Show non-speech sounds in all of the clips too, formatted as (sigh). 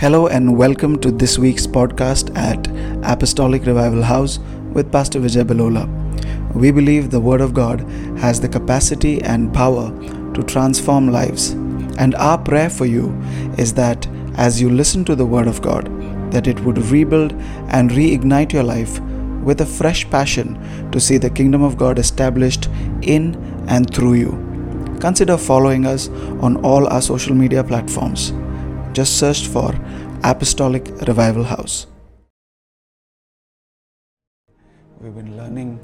Hello and welcome to this week's podcast at Apostolic Revival House with Pastor Vijay Belola. We believe the Word of God has the capacity and power to transform lives. And our prayer for you is that as you listen to the Word of God, that it would rebuild and reignite your life with a fresh passion to see the kingdom of God established in and through you. Consider following us on all our social media platforms. Just search for Apostolic Revival House. We've been learning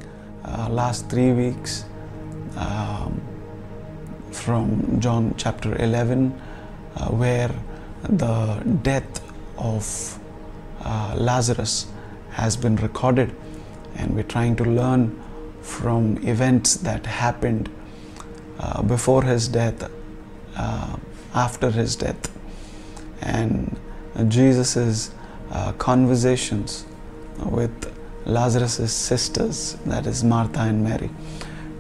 uh, last three weeks um, from John chapter 11, uh, where the death of uh, Lazarus has been recorded, and we're trying to learn from events that happened uh, before his death, uh, after his death, and Jesus' uh, conversations with Lazarus' sisters, that is Martha and Mary.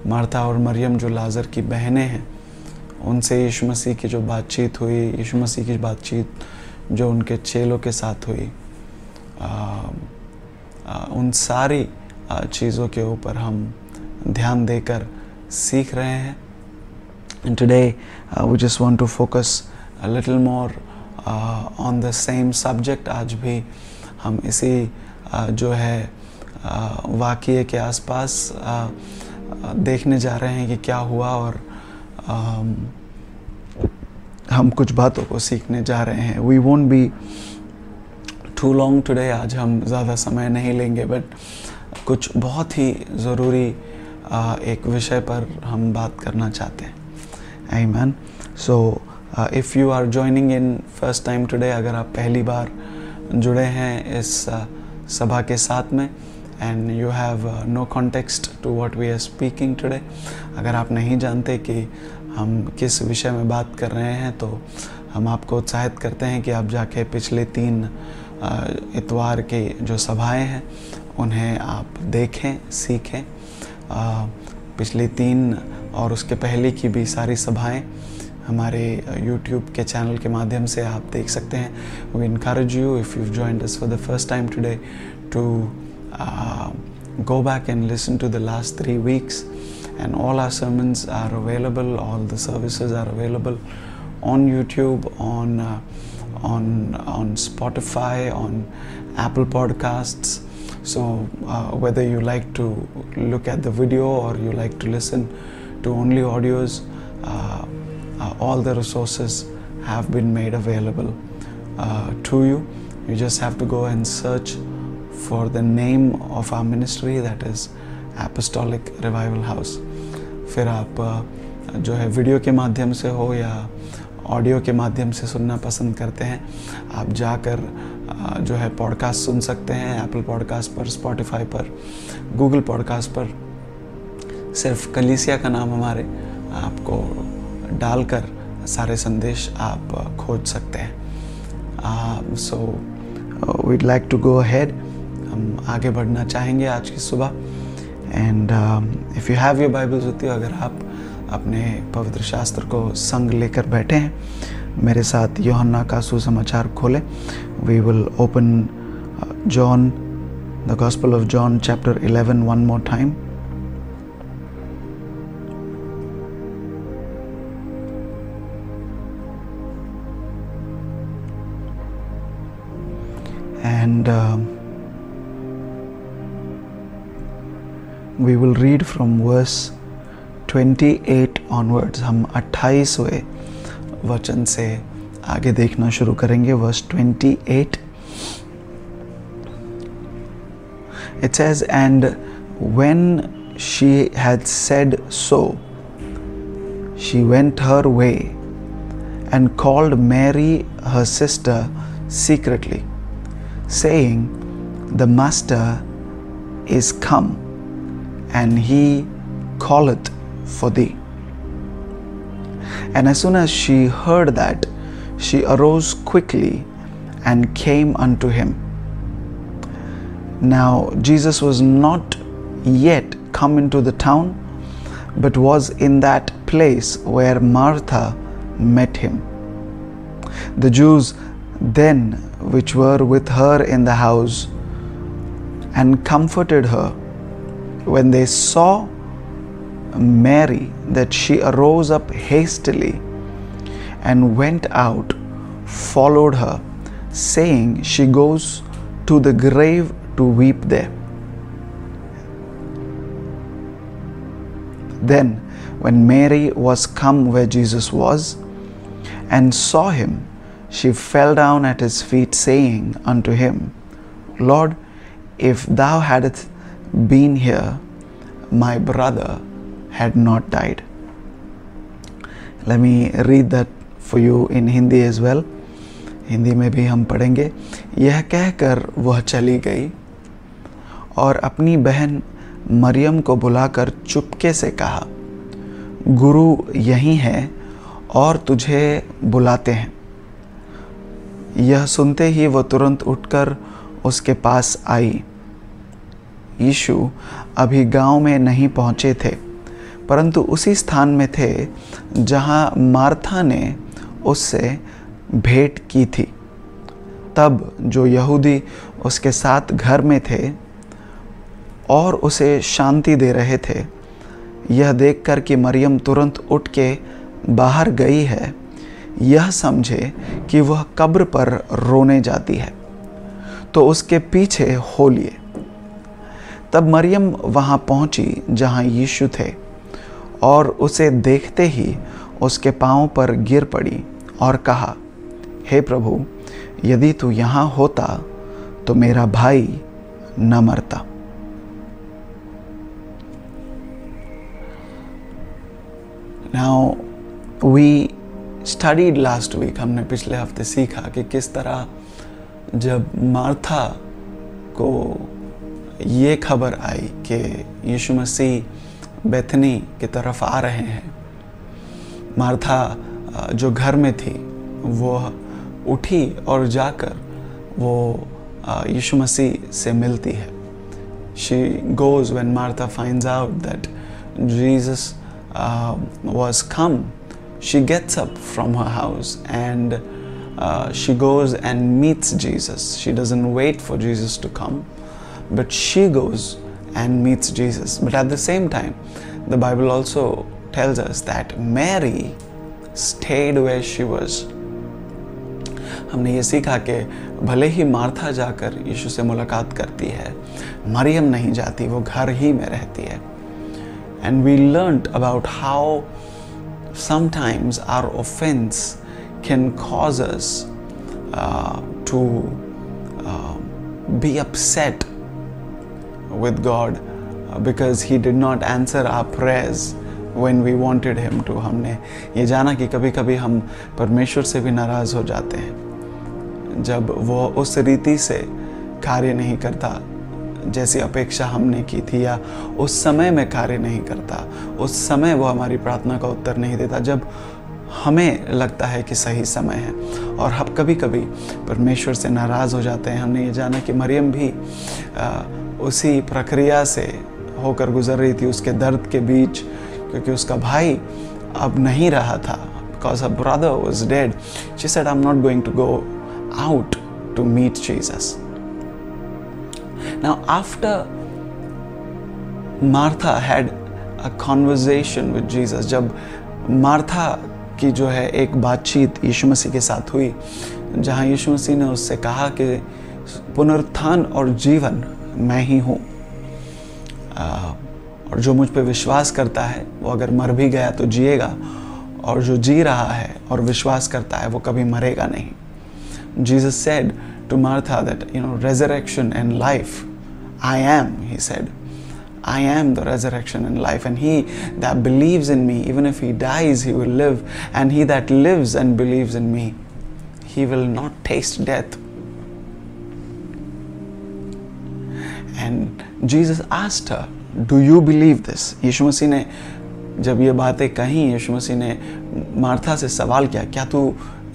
Martha और मरियम जो लाजर की बहनें हैं उनसे यीशु मसीह की जो बातचीत हुई यीशु मसीह की बातचीत जो उनके चेलों के साथ हुई आ, आ, उन सारी चीज़ों के ऊपर हम ध्यान देकर सीख रहे हैं and today we just want to focus little more on the same subject आज भी हम इसी uh, जो है uh, वाक्य के आसपास uh, देखने जा रहे हैं कि क्या हुआ और हम कुछ बातों को सीखने जा रहे हैं। We won't be too long today आज हम ज़्यादा समय नहीं लेंगे बट कुछ बहुत ही ज़रूरी एक विषय पर हम बात करना चाहते हैं। I mean so if you are joining in first time today अगर आप पहली बार जुड़े हैं इस uh, सभा के साथ में and you have no context to what we are speaking today अगर आप नहीं जानते कि हम किस विषय में बात कर रहे हैं तो हम आपको उत्साहित करते हैं कि आप जाके पिछले तीन uh, इतवार के जो सभाएँ हैं उन्हें आप देखें सीखें। Uh, पिछली तीन और उसके पहले की भी सारी सभाएँ हमारे यूट्यूब के चैनल के माध्यम से आप देख सकते हैं। We encourage you if you joined us for the first time today to go back and listen to the last three weeks and all our sermons are available all the services are available on YouTube on on on Spotify on Apple podcast so whether you like to look at the video or you like to listen to only audios uh, all the resources have been made available uh, to you. You just have to go and search for the name of our ministry that is Apostolic Revival House. फिर आप uh, जो है video के माध्यम से हो या audio के माध्यम से सुनना पसंद करते हैं आप जाकर uh, जो है पॉडकास्ट सुन सकते हैं एप्पल पॉडकास्ट पर स्पॉटिफाई पर गूगल पॉडकास्ट पर सिर्फ़ कलीसिया का नाम हमारे आपको डालकर सारे संदेश आप खोज सकते हैं। So we'd like to go ahead हम आगे बढ़ना चाहेंगे आज की सुबह। And if you have your Bibles होती हो अगर आप अपने पवित्र शास्त्र को संग लेकर बैठे हैं, मेरे साथ योहन्ना का सुसमाचार खोलें। We will open John the gospel of John chapter 11 one more time and uh, we will read from verse 28 onwards हम 28वें वचन से आगे देखना शुरू करेंगे verse 28 it says and when she had said so she went her way and called Mary her sister secretly saying, The Master is come, and he calleth for thee. And as soon as she heard that, she arose quickly and came unto him. Now, Jesus was not yet come into the town, but was in that place where Martha met him. The Jews then which were with her in the house and comforted her. When they saw Mary, that she arose up hastily and went out, followed her, saying, She goes to the grave to weep there. Then, when Mary was come where Jesus was and saw him, she fell down at his feet, saying unto him, Lord, if thou hadst been here, my brother had not died. Let me read that for you in Hindi as well. Hindi में भी हम पढ़ेंगे यह कहकर वह चली गई और अपनी बहन मरियम को बुलाकर चुपके से कहा गुरु यहीं है और तुझे बुलाते हैं यह सुनते ही वह तुरंत उठकर उसके पास आई। यीशु अभी गाँव में नहीं पहुँचे थे, परंतु उसी स्थान में थे जहाँ मार्था ने उससे भेंट की थी। तब जो यहूदी उसके साथ घर में थे और उसे शांति दे रहे थे, यह देखकर कि मरियम तुरंत उठ के बाहर गई है। यह समझे कि वह कब्र पर रोने जाती है तो उसके पीछे हो लिए तब मरियम वहाँ पहुँची जहाँ यीशु थे, और उसे देखते ही उसके पाँव पर गिर पड़ी और कहा, हे प्रभु, यदि तू यहाँ होता तो मेरा भाई न मरता। Now, we studied last week हमने पिछले हफ़्ते सीखा कि किस तरह जब मार्था को ये खबर आई कि यीशु मसीह बेथनी की तरफ़ आ रहे हैं, मार्था जो घर में थी, वो उठी और जाकर वो यीशु मसीह से मिलती है। She goes when Martha find out that Jesus was come she gets up from her house and uh, she goes and meets Jesus. She doesn't wait for Jesus to come, but she goes and meets Jesus. But at the same time, the Bible also tells us that Mary stayed where she was. हमने ये सीखा कि भले ही Martha जाकर यीशु से मुलाकात करती है मरियम नहीं जाती वो घर ही में रहती है and we learned about how sometimes our offense can cause us uh, to uh, be upset with God uh, because He did not answer our prayers when we wanted Him to. हमने ये जाना कि कभी कभी हम परमेश्वर से भी नाराज़ हो जाते हैं जब वो उस रीति से कार्य नहीं करता जैसी अपेक्षा हमने की थी या उस समय में कार्य नहीं करता उस समय वो हमारी प्रार्थना का उत्तर नहीं देता जब हमें लगता है कि सही समय है। और हम कभी कभी परमेश्वर से नाराज़ हो जाते हैं हमने ये जाना कि मरियम भी आ, उसी प्रक्रिया से होकर गुजर रही थी उसके दर्द के बीच क्योंकि उसका भाई अब नहीं रहा था। Because a brother was dead she said I am not going to go out to meet Jesus Now, after Martha had a conversation with Jesus, जब मार्था की जो है एक बातचीत यीशु मसीह के साथ हुई जहाँ यीशु मसीह ने उससे कहा कि पुनरुत्थान और जीवन मैं ही हूँ। और जो मुझ पर विश्वास करता है वो अगर मर भी गया तो जिएगा और जो जी रहा है और विश्वास करता है वो कभी मरेगा नहीं। Jesus said to Martha that you know resurrection and life, I am, he said. I am the resurrection and life, and he that believes in me, even if he dies, he will live. And he that lives and believes in me, he will not taste death. And Jesus asked her, Do you believe this? यीशु मसीह ने जब ये बातें कही यीशु मसीह ने Martha से सवाल किया क्या तू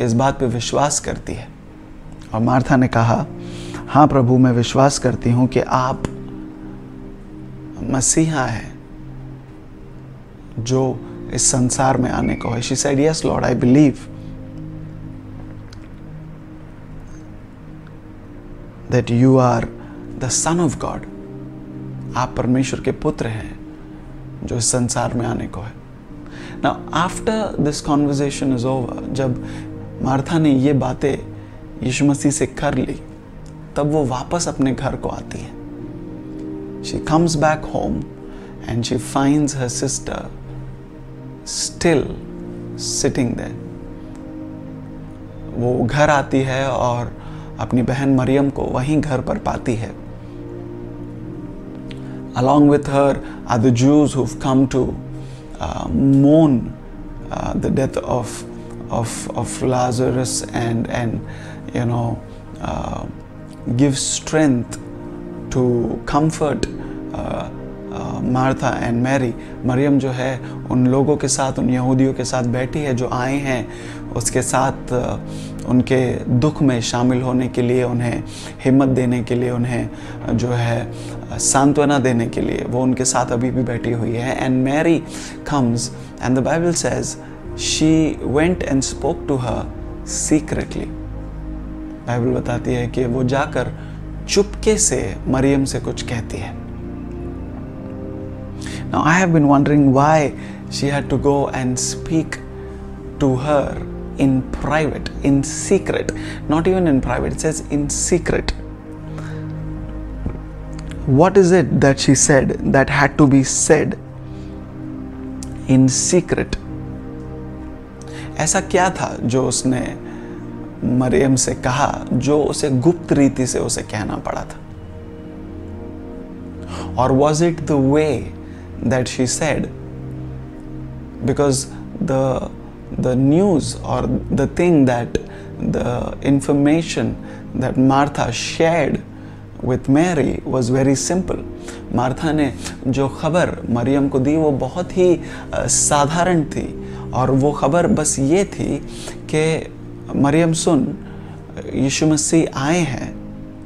इस बात पे विश्वास करती है और मार्था ने कहा हाँ प्रभु, मैं विश्वास करती हूँ कि आप मसीहा है जो इस संसार में आने को है। She said yes Lord I believe that you are the Son of God आप परमेश्वर के पुत्र हैं जो इस संसार में आने को है। ना after this conversation is over जब मार्था ने ये बातें यीशु मसीह से कर ली तब वो वापस अपने घर को आती है। She comes back home and she finds her sister still sitting then वो घर आती है और अपनी बहन मरियम को वहीं घर पर पाती है। Along with her are the Jews who come to मोन the death of of of Lazarus and and you know give strength to comfort uh, Martha and Mary Maryam जो है उन लोगों के साथ उन यहूदियों के साथ बैठी है जो आए हैं उसके साथ उनके दुख में शामिल होने के लिए उन्हें हिम्मत देने के लिए उन्हें जो है सांत्वना देने के लिए वो उनके साथ अभी भी बैठी हुई है। And Mary comes and the Bible says she went and spoke to her secretly Bible बताती है कि वो जाकर चुपके से मरियम से कुछ कहती है Now, I have been wondering why she had to go and speak to her in private, in secret. Not even in private, it says in secret. What is it that she said that had to be said in secret? ऐसा क्या था जो उसने मरियम से कहा, जो उसे गुप्त रीति से उसे कहना पड़ा था। और was it the way that she said because the the news or the thing that the information that Martha shared with Mary was very simple Martha ने जो खबर मरियम को दी, वो बहुत ही साधारण थी। और वो खबर बस ये थी कि मरियम सुन यीशु मसीह आए हैं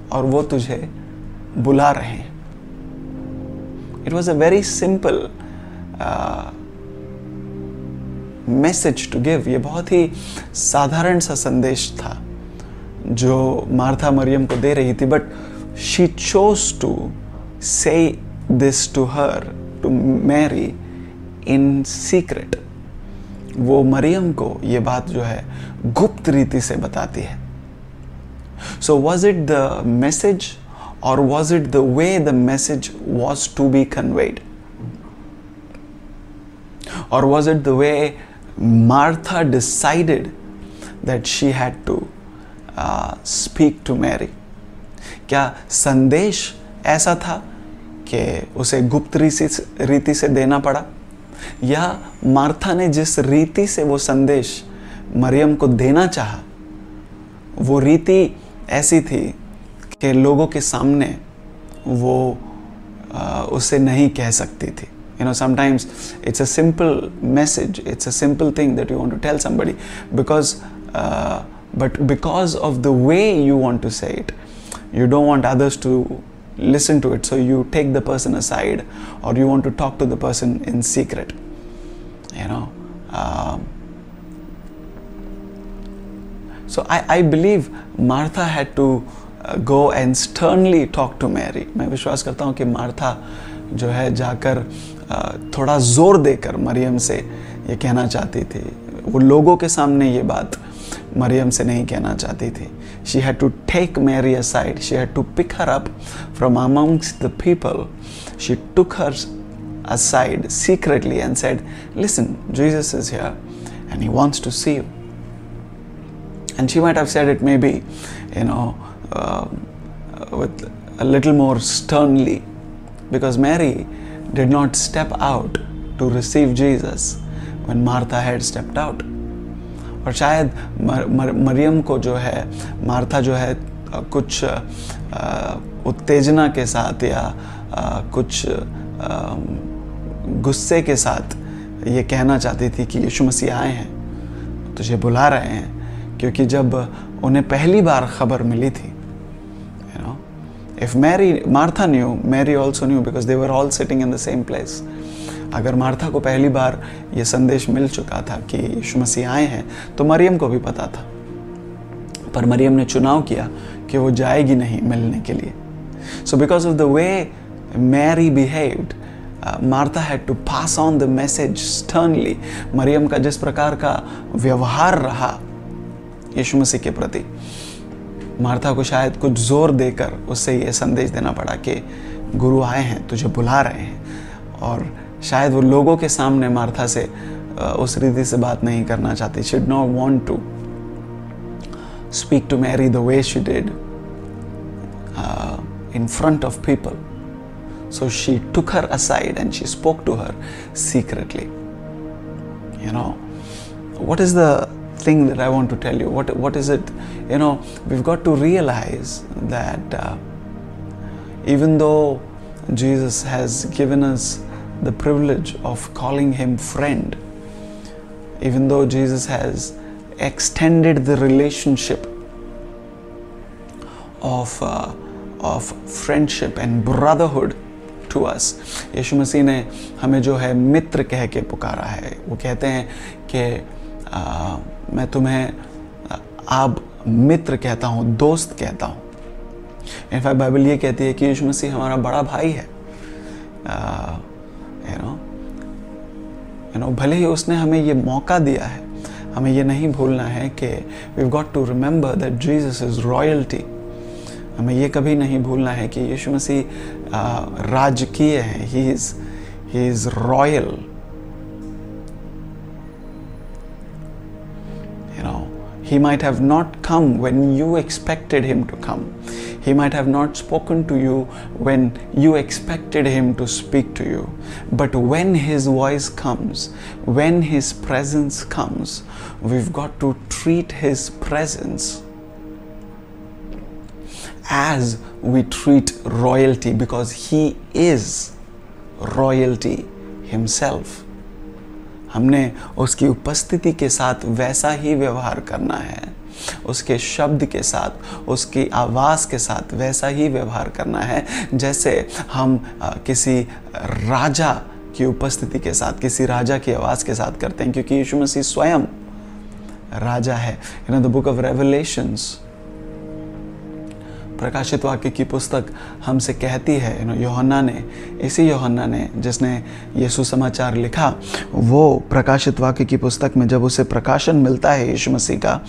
और वो तुझे बुला रहे हैं। It was a very uh, message to give ये बहुत ही साधारण सा संदेश था जो मार्था मरियम को दे रही थी but she chose to say this to her to Mary in secret वो मरियम को ये बात जो है गुप्त रीति से बताती है। So was it the message और was it the way the message was to be conveyed और was it the way Martha decided that she had to speak to Mary क्या संदेश ऐसा था कि उसे गुप्त रीति से देना पड़ा? या मार्था ने जिस रीति से वो संदेश मरियम को देना चाहा वो रीति ऐसी थी कि लोगों के सामने वो आ, उसे नहीं कह सकती थी। You know sometimes it's a simple message it's a simple thing that you want to tell somebody because but because of the way you want to say it you don't want others to listen to it so you take the person aside or you want to talk to the person in secret you know um, so I, I believe martha had to go and sternly talk to Mary मैं विश्वास करता हूँ कि Martha जो है जाकर uh, थोड़ा ज़ोर देकर मरियम से ये कहना चाहती थी वो लोगों के सामने ये बात मरियम से नहीं कहना चाहती थी She had to take Mary aside. She had to pick her up from amongst the people. She took her aside secretly and said, Listen, Jesus is here and he wants to see you. And she might have said it maybe, you know, um, uh, with a little more sternly because Mary did not step out to receive Jesus when Martha had stepped out. और शायद मर, मर, मरियम को जो है Martha जो है कुछ उत्तेजना के साथ या कुछ गुस्से के साथ ये कहना चाहती थी कि यीशु मसीह आए हैं तुझे बुला रहे हैं क्योंकि जब उन्हें पहली बार खबर मिली थी no if Mary Martha knew Mary also knew because they were all sitting in the same place. अगर मार्था को पहली बार ये संदेश मिल चुका था कि यीशु मसीह आए हैं तो मरियम को भी पता था। पर मरियम ने चुनाव किया कि वो जाएगी नहीं मिलने के लिए। So because of the way Mary behaved Martha had to pass on the message sternly Maryam का जिस प्रकार का व्यवहार रहा यीशु मसीह के प्रति, मार्था को शायद कुछ ज़ोर देकर उससे ये संदेश देना पड़ा कि, गुरु आए हैं, तुझे बुला रहे हैं। और शायद वो लोगों के सामने मार्था से उस रीति से बात नहीं करना चाहती। Should not want to speak to Mary the way she did in front of people so she took her aside and she spoke to her secretly you know what is the thing that I want to tell you what what is it you know we got to realize that even though Jesus has given us the privilege of calling him friend, even though Jesus has extended the relationship of, uh, of friendship and brotherhood to us यीशु मसीह ने हमें जो है मित्र कह के पुकारा है वो कहते हैं कि मैं तुम्हें आप मित्र कहता हूँ दोस्त कहता हूँ इनफैक्ट बाइबल ये कहती है कि यीशु मसीह हमारा बड़ा भाई है यू नो यू नो भले ही उसने हमें ये मौका दिया है, हमें ये नहीं भूलना है कि we got to remember that Jesus is royalty हमें ये कभी नहीं भूलना है कि यीशु मसीह राजकीय है. He is he is royal he might have not come when you expected him to come he might have not spoken to you when you expected him to speak to you but when his voice comes when his presence comes we've got to treat his presence as we treat royalty because he is royalty himself. हमने उसकी उपस्थिति के साथ वैसा ही व्यवहार करना है। उसके शब्द के साथ, उसकी आवाज़ के साथ वैसा ही व्यवहार करना है। जैसे हम किसी राजा की उपस्थिति के साथ, किसी राजा की आवाज़ के साथ करते हैं, क्योंकि यीशु मसीह स्वयं राजा है। In the book of revelations प्रकाशित वाक्य की पुस्तक हमसे कहती है यू नो योहन्ना ने, इसी योहन्ना ने, जिसने यीशु समाचार लिखा, वो प्रकाशित वाक्य की पुस्तक में जब उसे प्रकाशन मिलता है यीशु मसीह का,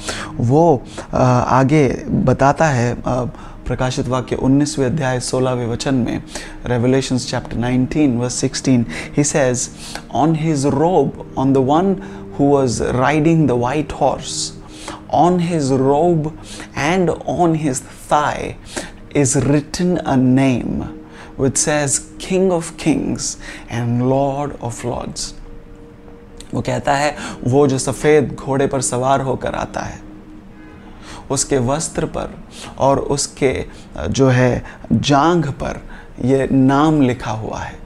वो आगे बताता है प्रकाशित वाक्य 19वें अध्याय 16वें वचन में revelation chapter 19 verse 16 he says on his robe on the one who was riding the white horse on his robe and on his thigh is written a name which says, King of Kings and Lord of Lords. वो कहता है, वो जो सफ़ेद घोड़े पर सवार होकर आता है, उसके वस्त्र पर और उसके, जो है, जांघ पर ये नाम लिखा हुआ है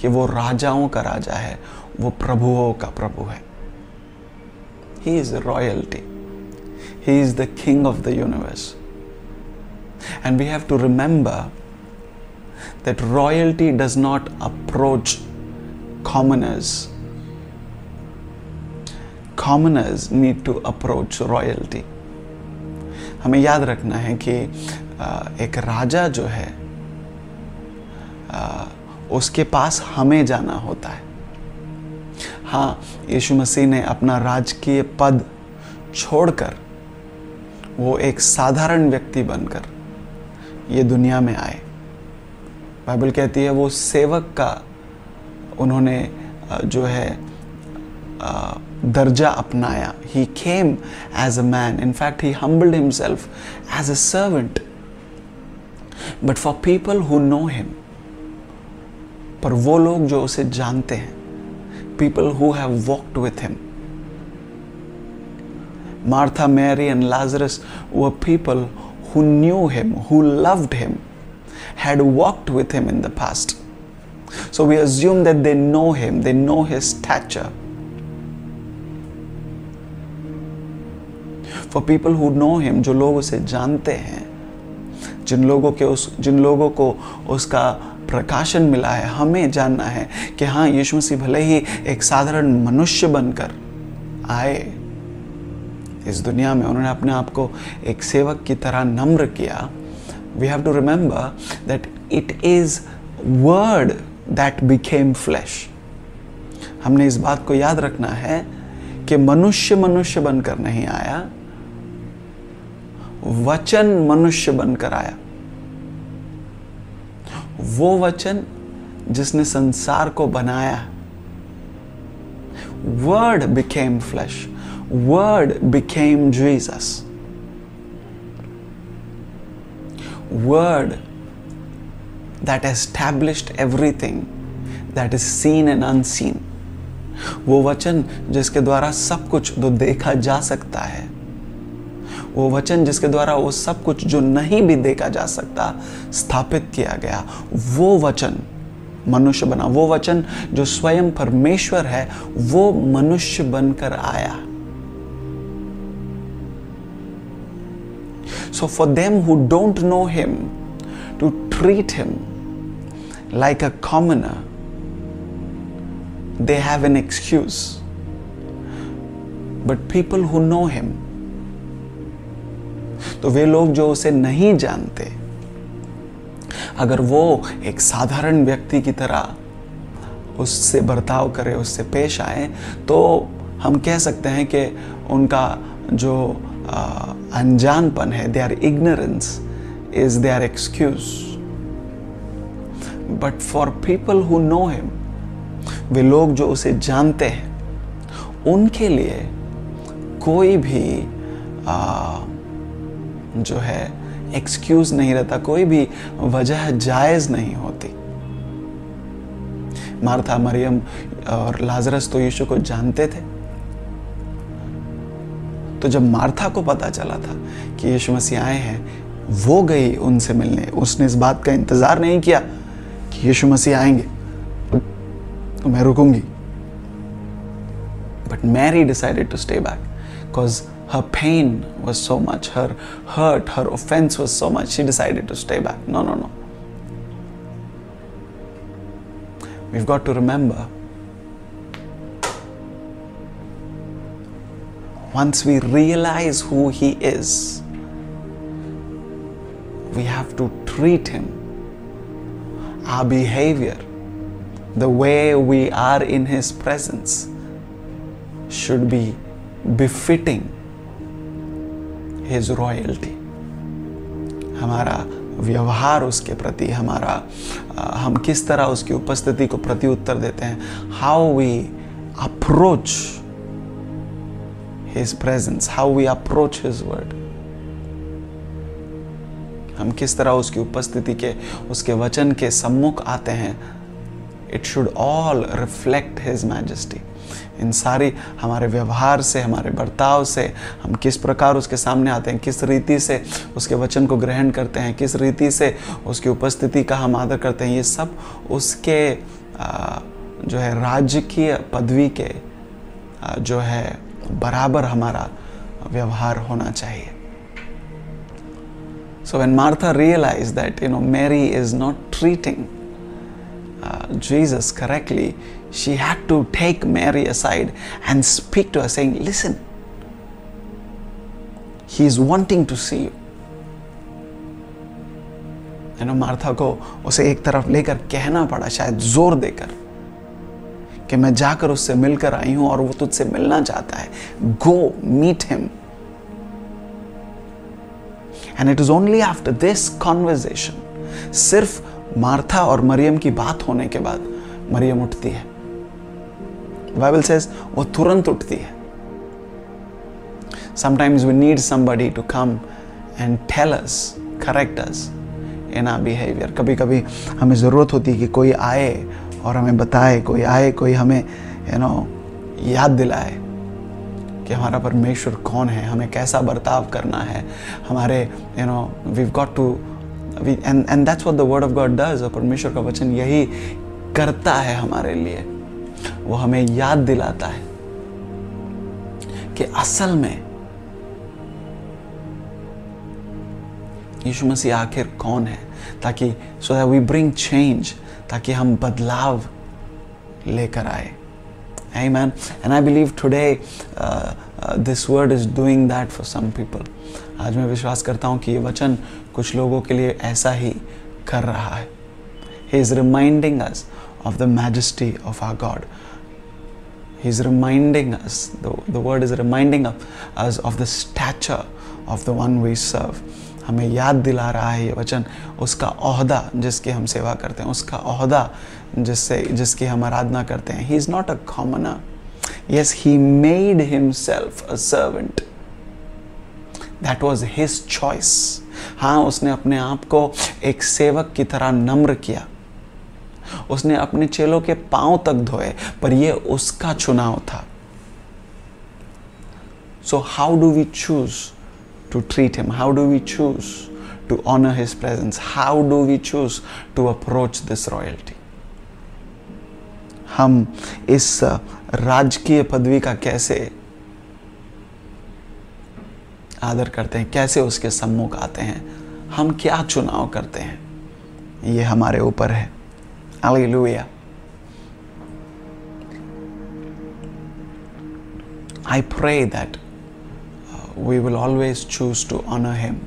कि वो राजाओं का राजा है, वो प्रभुओं का प्रभु है he is royalty He is the King of the universe. And we have to remember that royalty does not approach commoners. Commoners need to approach royalty. हमें याद रखना है कि एक राजा जो है उसके पास हमें जाना होता है हाँ यीशु मसीह ने अपना राजकीय पद छोड़कर वो एक साधारण व्यक्ति बनकर ये दुनिया में आए। बाइबल कहती है वो सेवक का उन्होंने जो है दर्जा अपनाया। He came as a man in fact he humbled himself as a servant but for people who know him पर वो लोग जो उसे जानते हैं people who have walked with him Martha, Mary, and Lazarus were people who knew him, who loved him, had walked with him in the past. So we assume that they know him, they know his stature. For people who know him, जो लोग उसे जानते हैं जिन लोगों के उस जिन लोगों को उसका प्रकाशन मिला है हमें जानना है कि हाँ यीशु मसीह भले ही एक साधारण मनुष्य बनकर आए इस दुनिया में उन्होंने अपने आप को एक सेवक की तरह नम्र किया। We have to remember that it is word that became flesh हमने इस बात को याद रखना है कि मनुष्य मनुष्य बनकर नहीं आया, वचन मनुष्य बनकर आया। वो वचन जिसने संसार को बनाया word became flesh word became Jesus word that established everything that is seen and unseen वो वचन जिसके द्वारा सब कुछ जो देखा जा सकता है। वो वचन जिसके द्वारा वो सब कुछ जो नहीं भी देखा जा सकता, स्थापित किया गया। वो वचन, मनुष्य बना। वो वचन जो स्वयं परमेश्वर है, वो मनुष्य बनकर आया। So for them who don't know him to treat him like a commoner they have an excuse. But people who know him, तो वे लोग जो उसे नहीं जानते अगर वो एक साधारण व्यक्ति की तरह उससे बर्ताव करे उससे पेश आए तो हम कह सकते हैं कि उनका जो अनजानपन है they are ignorance is they are excuse but for people who know him वे लोग जो उसे जानते हैं उनके लिए कोई भी आ, जो है एक्सक्यूज नहीं रहता कोई भी वजह जायज़ नहीं होती। मार्था मरियम और लाजरस तो यीशु को जानते थे तो जब मार्था को पता चला था कि यीशु मसीह आए हैं, वो गई उनसे मिलने। उसने इस बात का इंतज़ार नहीं किया कि यीशु मसीह आएँगे तो मैं रुकूँगी। But Mary decided to stay back because her pain was so much her hurt her offence was so much she decided to stay back no no no we got to remember once we realize who He is, we have to treat Him. Our behavior, the way we are in His presence, should be befitting His royalty. हमारा व्यवहार उसके प्रति हमारा हम किस तरह उसकी उपस्थिति को प्रति उत्तर देते हैं how we approach his presence how we approach his word हम किस तरह उसकी उपस्थिति के, उसके वचन के सम्मुख आते हैं it should all reflect his majesty in सारी हमारे व्यवहार से, हमारे बर्ताव से, हम किस प्रकार उसके सामने आते हैं, किस रीति से उसके वचन को ग्रहण करते हैं, किस रीति से उसकी उपस्थिति का हम आदर करते हैं, ये सब उसके जो है राजकीय पदवी के जो है बराबर हमारा व्यवहार होना चाहिए so when Martha realize that you know Mary is not treating Jesus correctly, she had to take Mary aside and speak to her, saying, Listen, he is wanting to see you. you know, Martha को उसे एक तरफ़ लेकर कहना पड़ा शायद ज़ोर देकर कि मैं जाकर उससे मिलकर आई हूँ और वो तुझसे मिलना चाहता है। Go meet him and it is only after this conversation सिर्फ़ मार्था और मरियम की बात होने के बाद मरियम उठती है। बाइबल सेज वो तुरंत उठती है। Sometimes we need somebody to come and tell us correct us in our behaviour कभी कभी हमें ज़रूरत होती है कि कोई आए और हमें बताए, कोई आए, कोई हमें यू नो याद दिलाए कि हमारा परमेश्वर कौन है, हमें कैसा बर्ताव करना है, हमारे you know we got to and and that's what the word of God does परमेश्वर का वचन यही करता है हमारे लिए। वो हमें याद दिलाता है कि असल में यीशु मसीह आखिर कौन है, ताकि so that we bring change ताकि हम बदलाव लेकर आए। Amen. And I believe today uh, this word is doing that for some people आज मैं विश्वास करता हूँ कि ये वचन कुछ लोगों के लिए ऐसा ही कर रहा है। He is reminding us of the majesty of our God he is reminding us the word is reminding us of the stature of the one we serve हमें याद दिला रहा है ये वचन, उसका अहदा जिसकी हम सेवा करते हैं, उसका अहदा जिससे, जिसकी हम आराधना करते हैं। He is not a commoner yes he made himself a servant that was his choice हाँ उसने अपने आप को एक सेवक की तरह नम्र किया। उसने अपने चेलों के पाँव तक धोए, पर यह उसका चुनाव था। So how do we choose to treat Him? How do we choose to honor His presence? How do we choose to approach this royalty? हम इस राजकीय पदवी का कैसे आदर करते हैं कैसे उसके सम्मुख आते हैं हम क्या चुनाव करते हैं ये हमारे ऊपर है Hallelujah. I pray that we will always choose to honor Him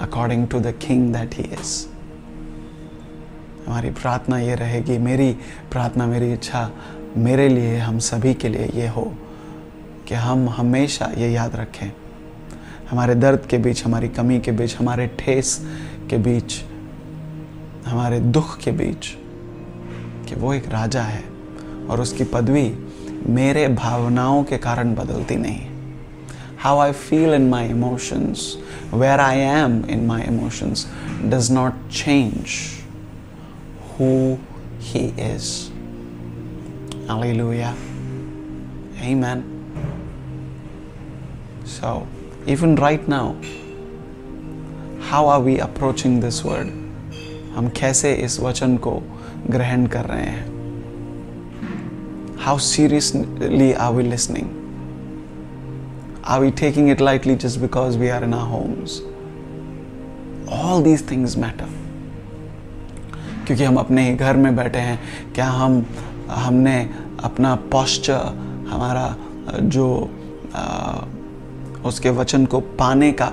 according to the King that He is. हमारी प्रार्थना ये रहेगी, मेरी प्रार्थना, मेरी इच्छा मेरे लिए, हम सभी के लिए ये हो कि हम हमेशा ये याद रखें हमारे दर्द के बीच, हमारी कमी के बीच, हमारे ठेस के बीच, हमारे दुख के बीच कि वो एक राजा है और उसकी पदवी मेरे भावनाओं के कारण बदलती नहीं how I feel in my emotions where I am in my emotions does not change who he is Hallelujah. Amen. So, even right now, how are we approaching this word? हम कैसे इस वचन को ग्रहण कर रहे हैं How seriously are we listening? Are we taking it lightly just because we are in our homes? All these things matter. क्योंकि हम अपने ही घर में बैठे हैं क्या हम हमने अपना पॉस्चर हमारा जो आ, उसके वचन को पाने का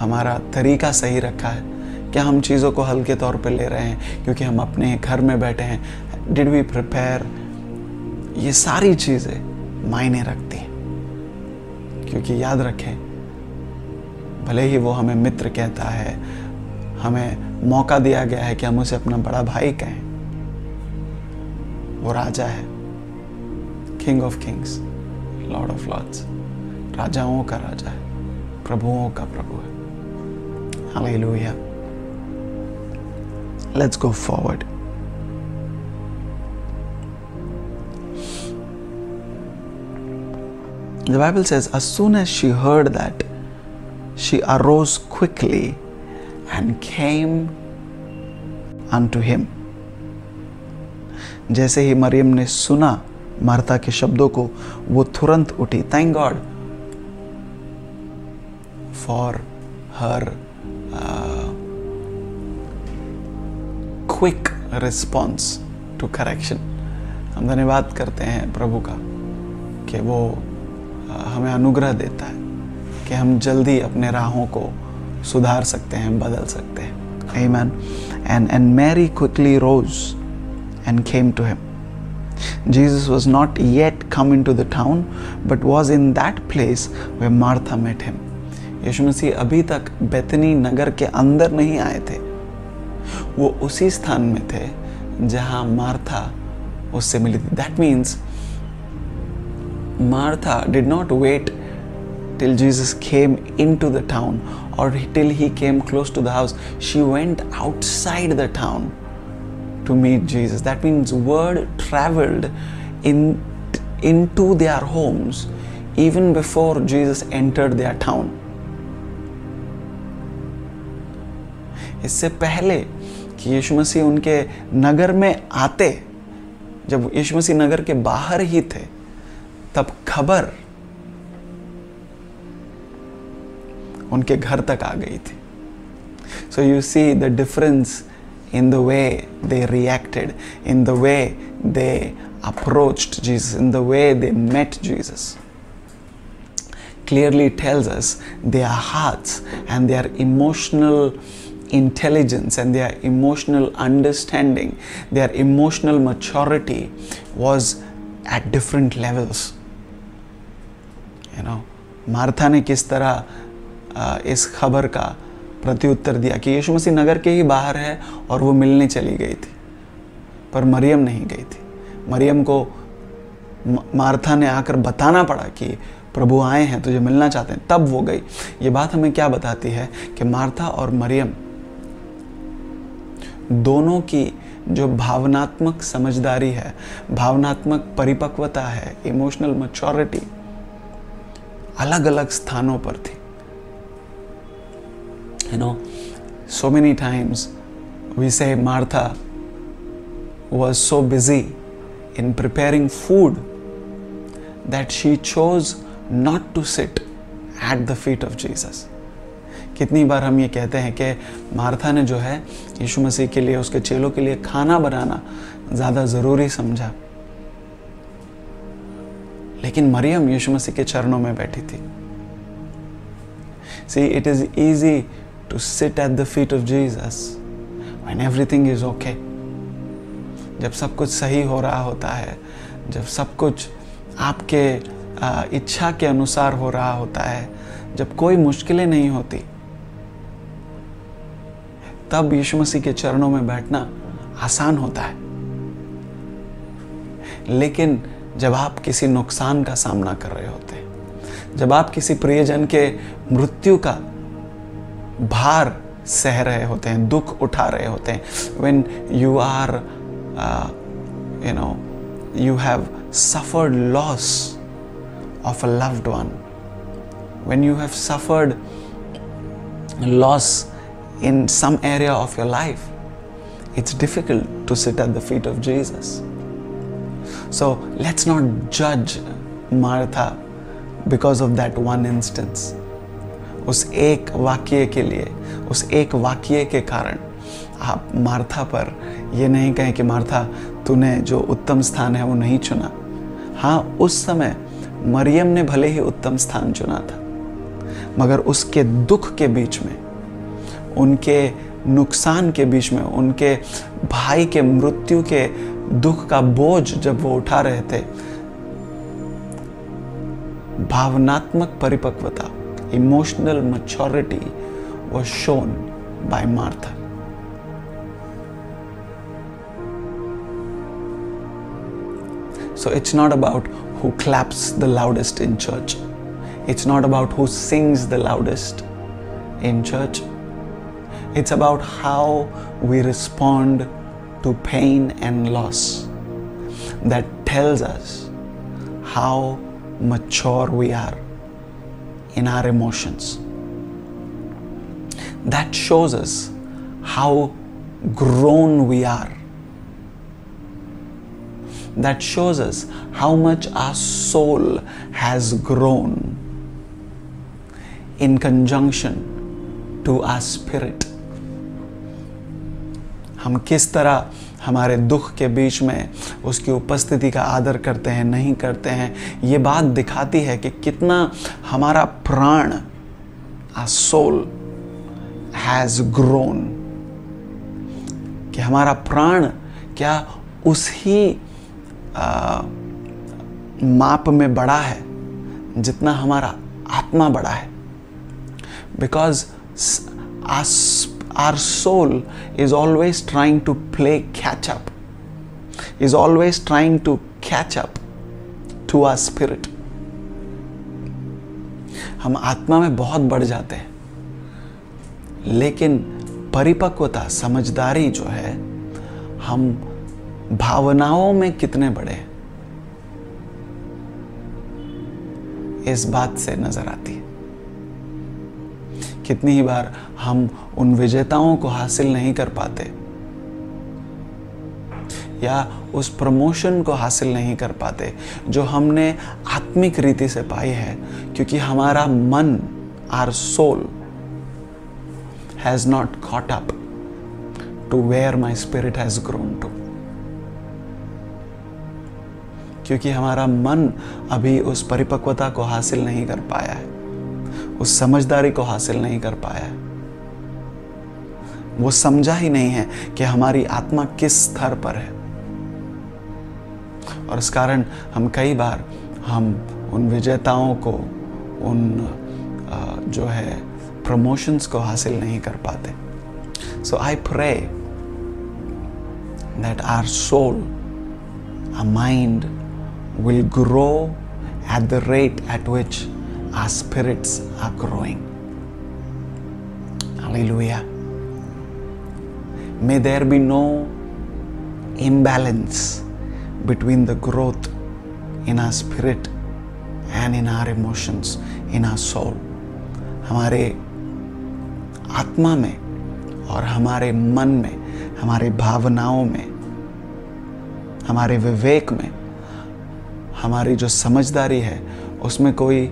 हमारा तरीका सही रखा है क्या हम चीज़ों को हल्के तौर पर ले रहे हैं क्योंकि हम अपने घर में बैठे हैं डिड वी प्रिपेयर ये सारी चीज़ें मायने रखती हैं। क्योंकि याद रखें, भले ही वो हमें मित्र कहता है, हमें मौका दिया गया है कि हम उसे अपना बड़ा भाई कहें। वो राजा है king of kings lord of lords राजाओं का राजा है, प्रभुओं का प्रभु है। Hallelujah let's go forward The Bible says, as soon as she heard that, she arose quickly and came unto him. जैसे ही मरियम ने सुना मार्ता के शब्दों को वो तुरंत उठी thank God for her quick response to correction हम धन्यवाद करते हैं प्रभु का कि वो हमें अनुग्रह देता है कि हम जल्दी अपने राहों को सुधार सकते हैं, बदल सकते हैं। I and and Mary quickly rose and came to him Jesus was not yet come in to the town but was in that place where Martha met him Yeshu Masih अभी तक बेतनी नगर के अंदर नहीं आए थे। वो उसी स्थान में थे जहाँ मारथा उससे मिली थी। That means Martha did not wait till Jesus came into the town or till he came close to the house. She went outside the town to meet Jesus. That means word traveled in into their homes even before Jesus entered their town. इससे पहले कि यीशु मसीह उनके नगर में आते जब यीशु मसीह नगर के बाहर ही थे तब खबर उनके घर तक आ गई थी so you see the difference in the way they reacted, in the way they approached Jesus, in the way they met Jesus, clearly tells us their hearts and their emotional intelligence and their emotional understanding, their emotional maturity was at different levels. You know, Martha ने किस तरह इस खबर का प्रत्युत्तर दिया कि यीशु मसीह नगर के ही बाहर है और वो मिलने चली गई थी पर मरियम नहीं गई थी। मरियम को मार्था ने आकर बताना पड़ा कि प्रभु आए हैं तुझे मिलना चाहते हैं। तब वो गई। ये बात हमें क्या बताती है कि मार्था और मरियम दोनों की जो भावनात्मक समझदारी है भावनात्मक परिपक्वता है इमोशनल मैच्योरिटी अलग अलग स्थानों पर थी। You know so many times we say Martha was so busy in preparing food that she chose not to sit at the feet of Jesus कितनी बार हम ये कहते हैं कि मार्था ने जो है, यीशु मसीह के लिए, उसके चेलों के लिए खाना बनाना ज़्यादा ज़रूरी समझा। लेकिन मरियम यीशु मसीह के चरणों में बैठी थी। See it is easy to sit at the feet of Jesus when everything is okay जब सब कुछ सही हो रहा होता है, जब सब कुछ आपके इच्छा के अनुसार हो रहा होता है, जब कोई मुश्किलें नहीं होती, तब यीशु मसीह के चरणों में बैठना आसान होता है। लेकिन जब आप किसी नुकसान का सामना कर रहे होते हैं, जब आप किसी प्रियजन के मृत्यु का भार सह रहे होते हैं, दुख उठा रहे होते हैं when you are you know you have suffered loss of a loved one when you have suffered loss in some area of your life it's difficult to sit at the feet of Jesus. So let's not judge Martha because of that one instance. उस एक वाक्य के लिए, उस एक वाक्य के कारण आप मार्था पर ये नहीं कहें कि मार्था तूने जो उत्तम स्थान है वो नहीं चुना हाँ उस समय मरियम ने भले ही उत्तम स्थान चुना था, मगर उसके दुख के बीच में, उनके नुकसान के बीच में, उनके भाई के मृत्यु के दुख का बोझ जब वो उठा रहे थे। भावनात्मक परिपक्वता emotional maturity was shown by Martha so it's not about who claps the loudest in church it's not about who sings the loudest in church it's about how we respond to pain and loss that tells us how mature we are in our emotions. That shows us how grown we are. That shows us how much our soul has grown in conjunction to our spirit. हम किस तरह हमारे दुख के बीच में उसकी उपस्थिति का आदर करते हैं नहीं करते हैं ये बात दिखाती है कि कितना हमारा प्राण आ सोल हैज़ ग्रोन कि हमारा प्राण क्या उस ही आ, माप में बड़ा है जितना हमारा आत्मा बड़ा है। Because our soul is always trying to play catch up, is always trying to catch up to our spirit. हम आत्मा में बहुत बढ़ जाते हैं लेकिन परिपक्वता समझदारी जो है हम भावनाओं में कितने बड़े हैं इस बात से नज़र आती है कितनी ही बार हम उन विजेताओं को हासिल नहीं कर पाते या उस प्रमोशन को हासिल नहीं कर पाते, जो हमने आत्मिक रीति से पाई है, क्योंकि हमारा मन our soul has not caught up to where my spirit has grown to. क्योंकि हमारा मन अभी उस परिपक्वता को हासिल नहीं कर पाया है, उस समझदारी को हासिल नहीं कर पाया है वो समझा ही नहीं है कि हमारी आत्मा किस स्तर पर है और इस कारण हम कई बार हम उन विजेताओं को, उन जो है प्रमोशंस को हासिल नहीं कर पाते so I pray that our soul a mind will grow at the rate at which our spirits are growing. Hallelujah. May there be no imbalance between the growth in our spirit and in our emotions, in our soul. हमारे आत्मा में और हमारे मन में हमारे भावनाओं में हमारे विवेक में हमारी जो समझदारी है उसमें कोई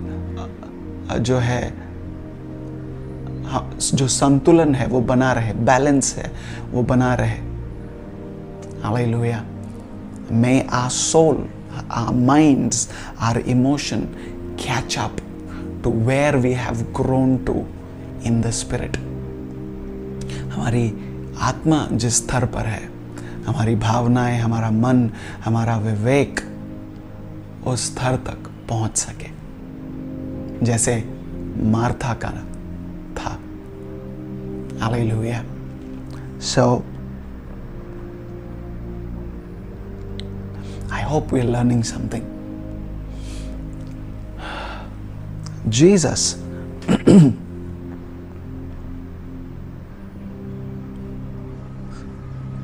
जो है जो संतुलन है वो बना रहे बैलेंस है वो बना रहे। Hallelujah May our soul, our minds, our emotion catch up to where we have grown to in the spirit. हमारी आत्मा जिस स्तर पर है हमारी भावनाएँ हमारा मन हमारा विवेक उस स्तर तक पहुँच सके। जैसे मार्था का Hallelujah. So I hope we're learning something. Jesus (clears throat)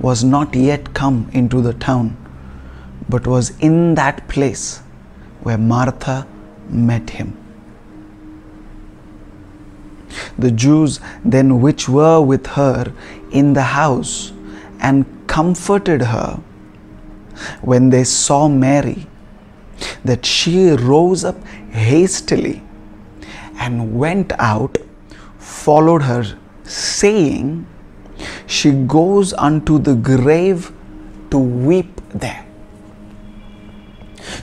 was not yet come into the town, but was in that place where Martha met him The Jews then which were with her in the house and comforted her when they saw Mary that she rose up hastily and went out, followed her, saying, She goes unto the grave to weep there.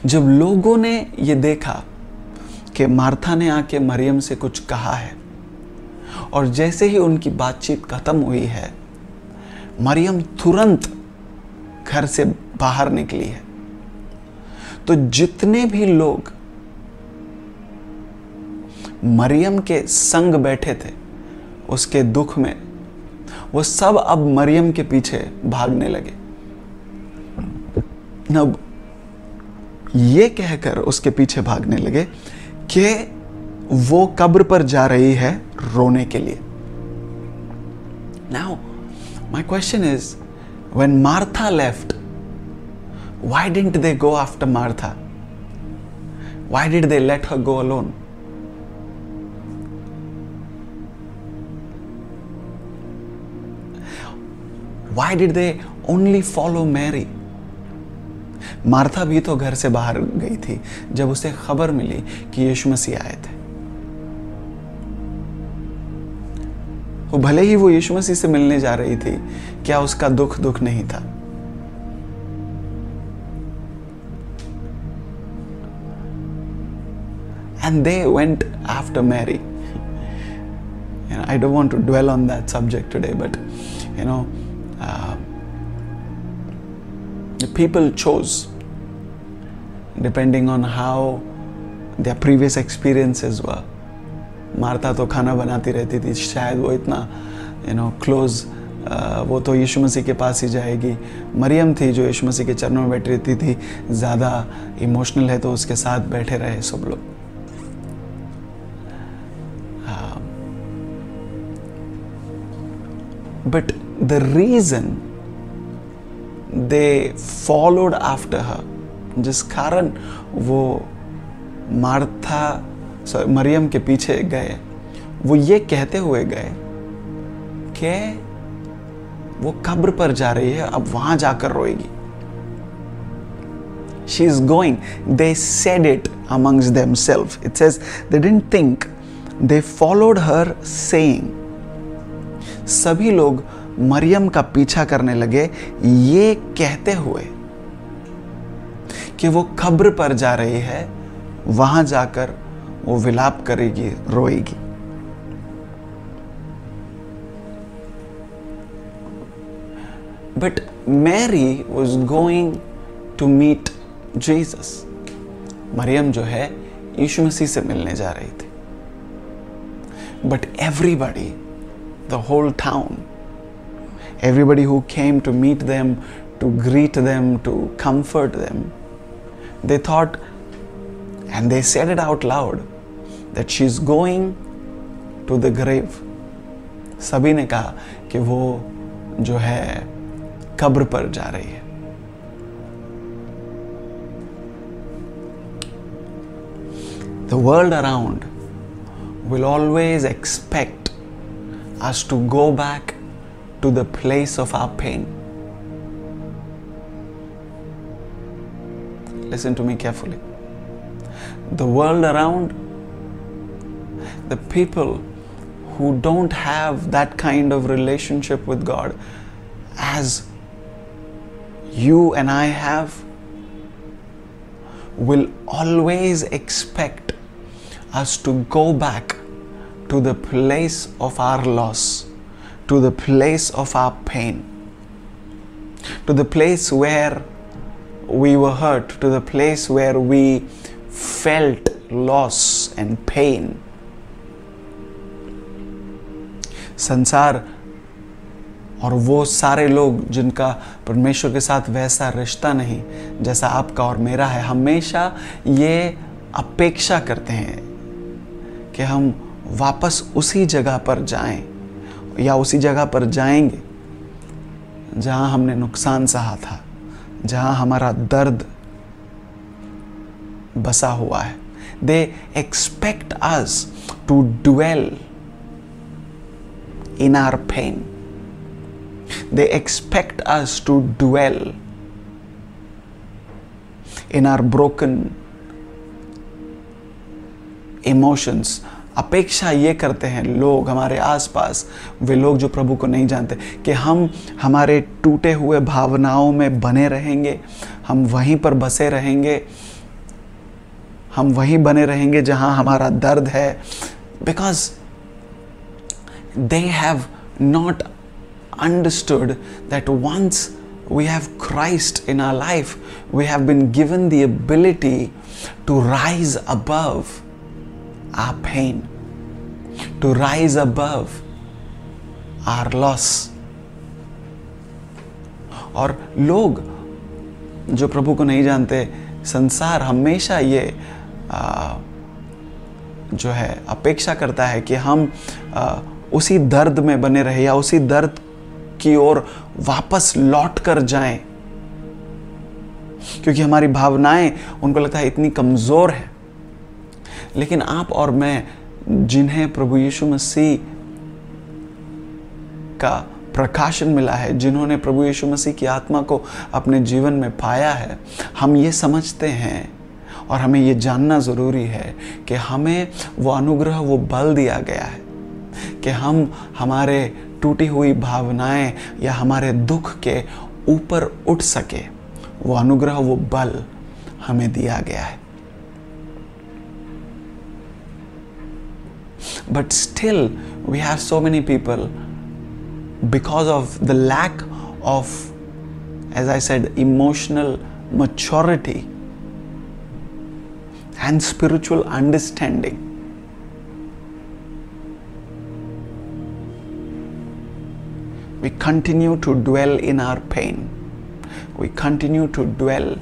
जब लोगों ने ये देखा कि Martha ने आके मरियम से कुछ कहा है और जैसे ही उनकी बातचीत खत्म हुई है, मरियम तुरंत घर से बाहर निकली है। तो जितने भी लोग मरियम के संग बैठे थे, उसके दुख में, वो सब अब मरियम के पीछे भागने लगे। अब ये कहकर उसके पीछे भागने लगे कि वो कब्र पर जा रही है रोने के लिए। Now my question is when Martha left why didn't they go after Martha why did they let her go alone why did they only follow Mary Martha भी तो घर से बाहर गई थी, जब उसे खबर मिली कि यीशु मसीह आए थे। वो भले ही वो यीशु मसीह से मिलने जा रही थी, क्या उसका दुख दुख नहीं था? And they went after Mary I don't want to dwell on that subject today but you know people chose depending on how their previous experiences were Martha तो खाना बनाती रहती थी शायद वो इतना यू नो क्लोज वो तो यीशु मसीह के पास ही जाएगी। मरियम थी जो यीशु मसीह के चरणों में बैठी रहती थी ज़्यादा इमोशनल है तो उसके साथ बैठे रहे सब लोग। But the reason they followed after her, जिस कारण वो मार्था मरियम के पीछे गए। वो ये कहते हुए गए कि वो कब्र पर जा रही है, अब वहाँ जाकर रोएगी। She is going they said it amongst them self it's as they didn't think they followed her से सभी लोग मरियम का पीछा करने लगे। ये कहते हुए कि वो कब्र पर जा रही है, वहाँ जाकर वो विलाप करेगी, रोएगी। But Mary was going to meet Jesus Maryam जो है, यीशु मसीह से मिलने जा रही थी। But everybody the whole town everybody who came to meet them to greet them to comfort them they thought and they said it out loud that she's going to the grave. सभी ने कहा कि वो जो है कब्र पर जा रही है The world around will always expect us to go back to the place of our pain. Listen to me carefully. The world around, the people who don't have that kind of relationship with God as you and I have will always expect us to go back to the place of our loss, to the place of our pain, to the place where we were hurt, to the place where we felt loss and pain. संसार और वो सारे लोग जिनका परमेश्वर के साथ वैसा रिश्ता नहीं, जैसा आपका और मेरा है, हमेशा ये अपेक्षा करते हैं कि हम वापस उसी जगह पर जाएँ या उसी जगह पर जाएँगे जहाँ हमने नुकसान सहा था, जहाँ हमारा दर्द बसा हुआ है they expect us to dwell in our pain. They expect us to dwell in our broken emotions. अपेक्षा ये करते हैं लोग, हमारे आसपास, वे लोग जो प्रभु को नहीं जानते, कि हम हमारे टूटे हुए भावनाओं में बने रहेंगे, हम वहीं पर बसे रहेंगे हम वहीं बने रहेंगे जहाँ हमारा दर्द है because they have not understood that once we have Christ in our life, we have been given the ability to rise above our pain, to rise above our loss. और लोग जो प्रभु को नहीं जानते संसार हमेशा ये जो है, अपेक्षा करता है कि हम उसी दर्द में बने रहे या उसी दर्द की ओर वापस लौट कर जाएँ। क्योंकि हमारी भावनाएँ, उनको लगता है इतनी कमज़ोर है। लेकिन आप और मैं, जिन्हें प्रभु यीशु मसीह का प्रकाशन मिला है, जिन्होंने प्रभु यीशु मसीह की आत्मा को अपने जीवन में पाया है, हम ये समझते हैं और हमें ये जानना ज़रूरी है कि हमें वो अनुग्रह, वो बल दिया गया है कि हम हमारे टूटी हुई भावनाएँ या हमारे दुख के ऊपर उठ सके। वो अनुग्रह, वो बल हमें दिया गया है। But still we have so many people because of the lack of as I said emotional maturity and spiritual understanding we continue to dwell in our pain. We continue to dwell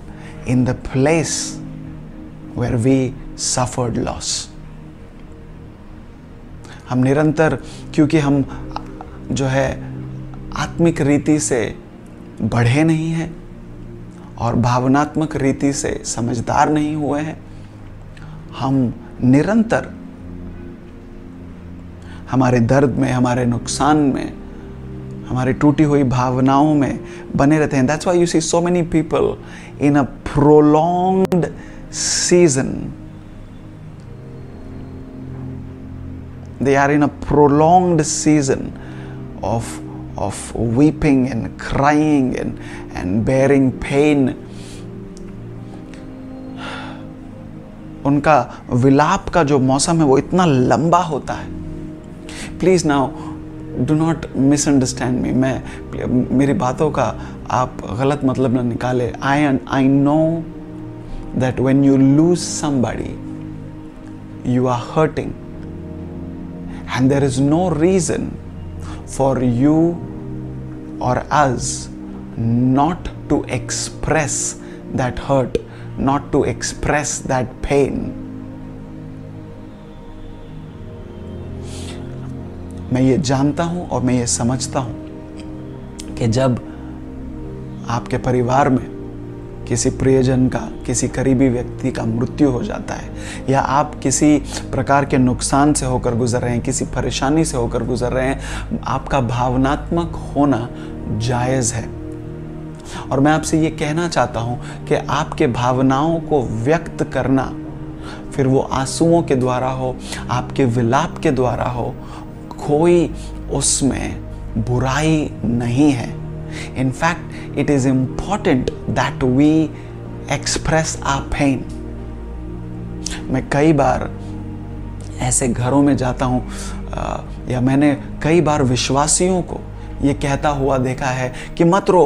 in the place where we suffered loss. हम निरंतर क्योंकि हम जो है आत्मिक रीति से बढ़े नहीं हैं और भावनात्मक रीति से समझदार नहीं हुए हैं हम निरंतर हमारे दर्द में हमारे नुकसान में हमारे टूटी हुई भावनाओं में बने रहते हैं that's why you see so many people in a prolonged season they are in a prolonged season of of weeping and crying and, and bearing pain. उनका विलाप का जो मौसम है वो इतना लंबा होता है। Please now do not misunderstand me मैं मेरी बातों का आप गलत मतलब ना निकाले। I and I know that when you lose somebody you are hurting and there is no reason for you or us not to express that hurt, not to express that pain. मैं ये जानता हूँ और मैं ये समझता हूँ कि जब आपके परिवार में किसी प्रियजन का, किसी करीबी व्यक्ति का मृत्यु हो जाता है, या आप किसी प्रकार के नुकसान से होकर गुजर रहे हैं, किसी परेशानी से होकर गुजर रहे हैं, आपका भावनात्मक होना जायज़ है और मैं आपसे ये कहना चाहता हूँ कि आपके भावनाओं को व्यक्त करना फिर वो आंसुओं के द्वारा हो आपके विलाप के द्वारा हो कोई उसमें बुराई नहीं है fact, it is important that we express our pain. मैं कई बार ऐसे घरों में जाता हूँ या मैंने कई बार विश्वासियों को ये कहता हुआ देखा है कि मत रो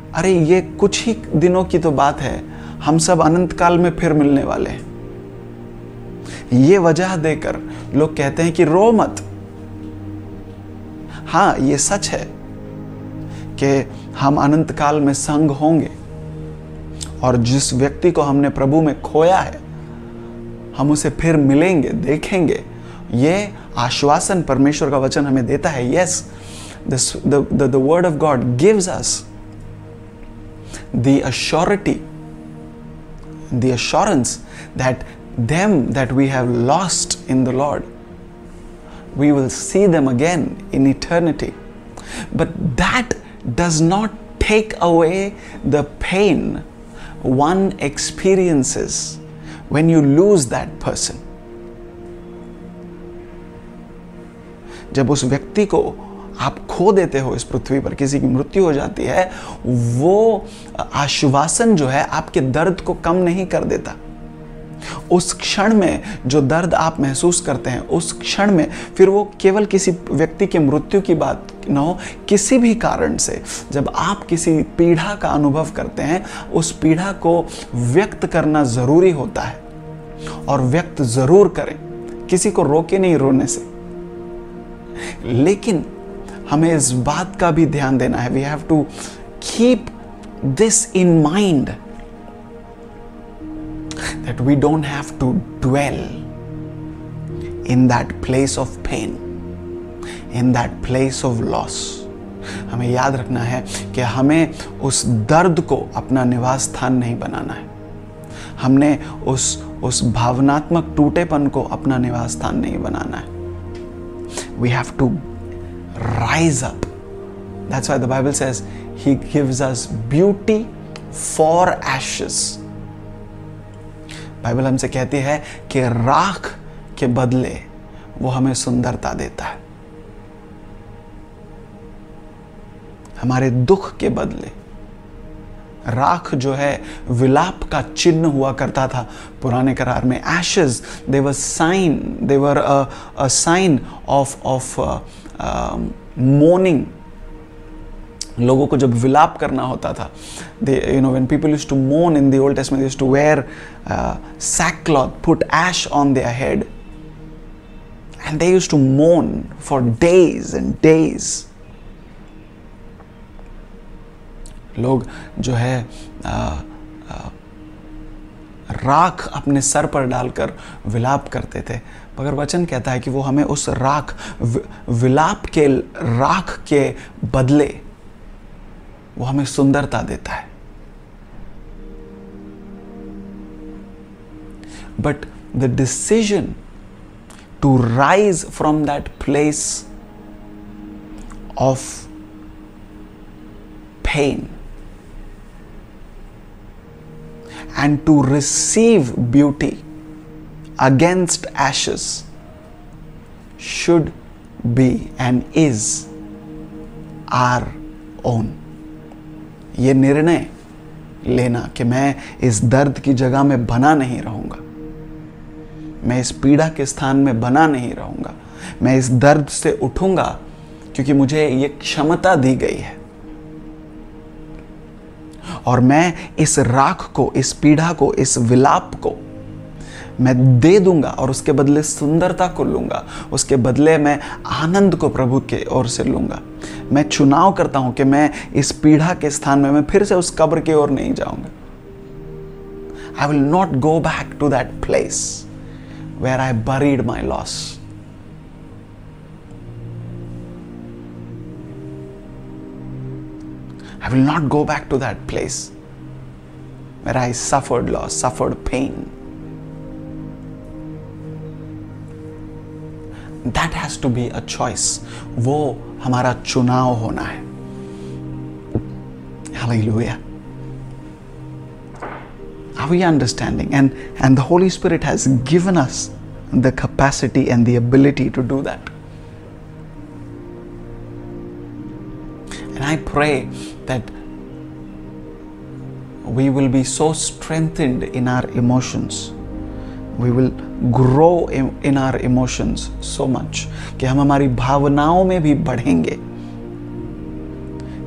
अरे, ये कुछ ही दिनों की तो बात है। हम सब अनंत काल में फिर मिलने वाले हैं। ये वजह देकर लोग कहते हैं कि रो मत। हाँ ये सच है कि हम अनंत काल में संग होंगे और जिस व्यक्ति को हमने प्रभु में खोया है, हम उसे फिर मिलेंगे, देखेंगे। ये आश्वासन परमेश्वर का वचन हमें देता है। Yes the word of God gives us The assurity the assurance that them that we have lost in the Lord we will see them again in eternity. But that does not take away the pain one experiences when you lose that person. जब उस व्यक्ति को आप खो देते हो इस पृथ्वी पर, किसी की मृत्यु हो जाती है, वो आश्वासन जो है आपके दर्द को कम नहीं कर देता। उस क्षण में जो दर्द आप महसूस करते हैं, उस क्षण में फिर वो केवल किसी व्यक्ति की मृत्यु की बात न हो, किसी भी कारण से। जब आप किसी पीड़ा का अनुभव करते हैं, उस पीड़ा को व्यक्त करना ज़रूरी होता है और व्यक्त ज़रूर करें, किसी को रोके नहीं रोने से। लेकिन हमें इस बात का भी ध्यान देना है। We have to keep this in mind that we don't have to dwell in that place of pain, in that place of loss हमें याद रखना है कि हमें उस दर्द को अपना निवास स्थान नहीं बनाना है। हमने उस उस भावनात्मक टूटेपन को अपना निवास स्थान नहीं बनाना है। We have to rise up that's why the Bible says he gives us beauty for ashes Bible हमसे कहती है कि राख के बदले वो हमें सुंदरता देता है। हमारे दुख के बदले। राख जो है विलाप का चिन्ह हुआ करता था पुराने करार में। Ashes they were sign they were a sign of of morning लोगों को जब विलाप करना होता था दे you know when people use to मोन in the old testament use to where sac cloth put ash on their head and they use to मोन for days and days लोग जो है आ, आ, राख अपने सर पर डालकर विलाप करते थे। मगर वचन कहता है कि वो हमें उस राख विलाप के राख के बदले वो हमें सुंदरता देता है। But the decision to rise from that place of pain and to receive beauty against ashes should be and is our own. ये निर्णय लेना कि मैं इस दर्द की जगह में बना नहीं रहूँगा। मैं इस पीड़ा के स्थान में बना नहीं रहूँगा। मैं इस दर्द से उठूँगा क्योंकि मुझे ये क्षमता दी गई है। और मैं इस राख को, इस पीड़ा को, इस विलाप को मैं दे दूँगा और उसके बदले सुंदरता को लूँगा। उसके बदले मैं आनंद को प्रभु के ओर से लूँगा। मैं चुनाव करता हूँ कि मैं इस पीढ़ा के स्थान में मैं फिर से उस कब्र की ओर नहीं जाऊँगा। I will not go back to that place where I buried my loss I will not go back to that place where I suffered loss, suffered pain. That has to be a choice. वो हमारा चुनाव होना है Hallelujah. Are we understanding? And, and the Holy Spirit has given us the capacity and the ability to do that. And I pray that we will be so strengthened in our emotions. we will grow in our emotions so much कि हम हमारी भावनाओं में भी बढ़ेंगे।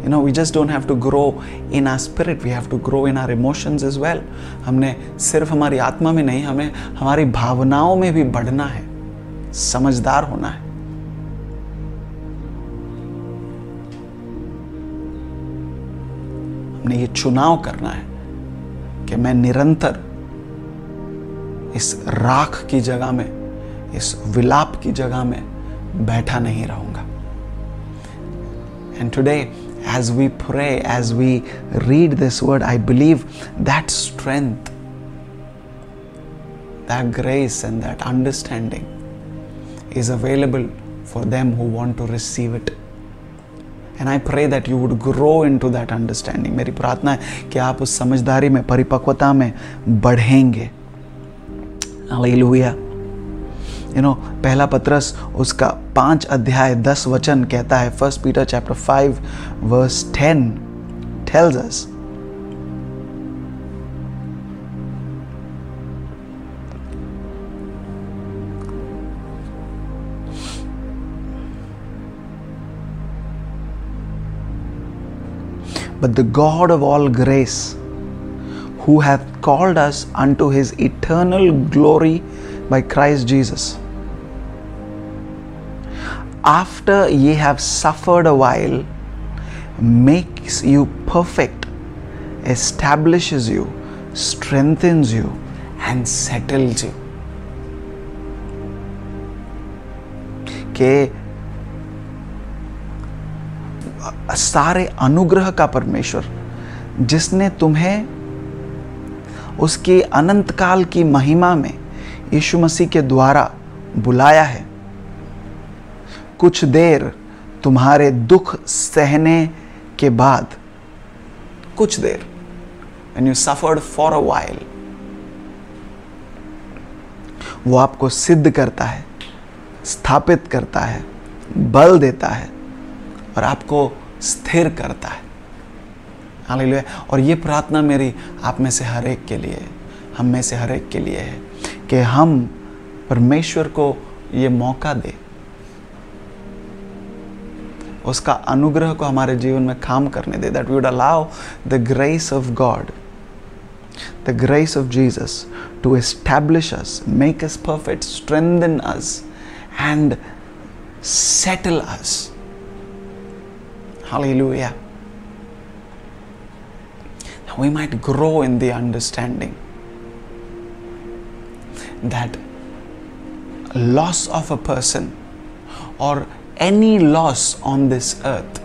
You know we just don't have to grow in our spirit we have to grow in our emotions as well हमने सिर्फ़ हमारी आत्मा में नहीं, हमें, हमारी भावनाओं में भी बढ़ना है। समझदार होना है। हमने ये चुनाव करना है कि मैं निरंतर इस राख की जगह में, इस विलाप की जगह में बैठा नहीं रहूँगा। And today as we pray as we read this word I believe that strength that grace and that understanding is available for them who want to receive it and I pray that you would grow into that understanding मेरी प्रार्थना है कि आप उस समझदारी में, परिपक्वता में बढ़ेंगे। हालेलुया यू नो पहला पत्रस उसका पाँच अध्याय दस वचन कहता है। First Peter chapter five verse ten tells us but the God of all grace, who hath called us unto his eternal glory by Christ Jesus, after ye have suffered a while, makes you perfect, establishes you, strengthens you, and settles you. कि सारे अनुग्रह का परमेश्वर जिसने तुम्हें उसकी अनंत काल की महिमा में यीशु मसीह के द्वारा बुलाया है। कुछ देर तुम्हारे दुख सहने के बाद, कुछ देर when you suffered for a while वो आपको सिद्ध करता है, स्थापित करता है, बल देता है, और आपको स्थिर करता है। हालेलुया और ये प्रार्थना मेरी आप में से हर एक के लिए हम में से हर एक के लिए है कि हम परमेश्वर को ये मौका दे उसका अनुग्रह को हमारे जीवन में काम करने दे that would allow the grace of God the grace of Jesus to establish us make us perfect strengthen us and settle us. Hallelujah. We might grow in the understanding that loss of a person or any loss on this earth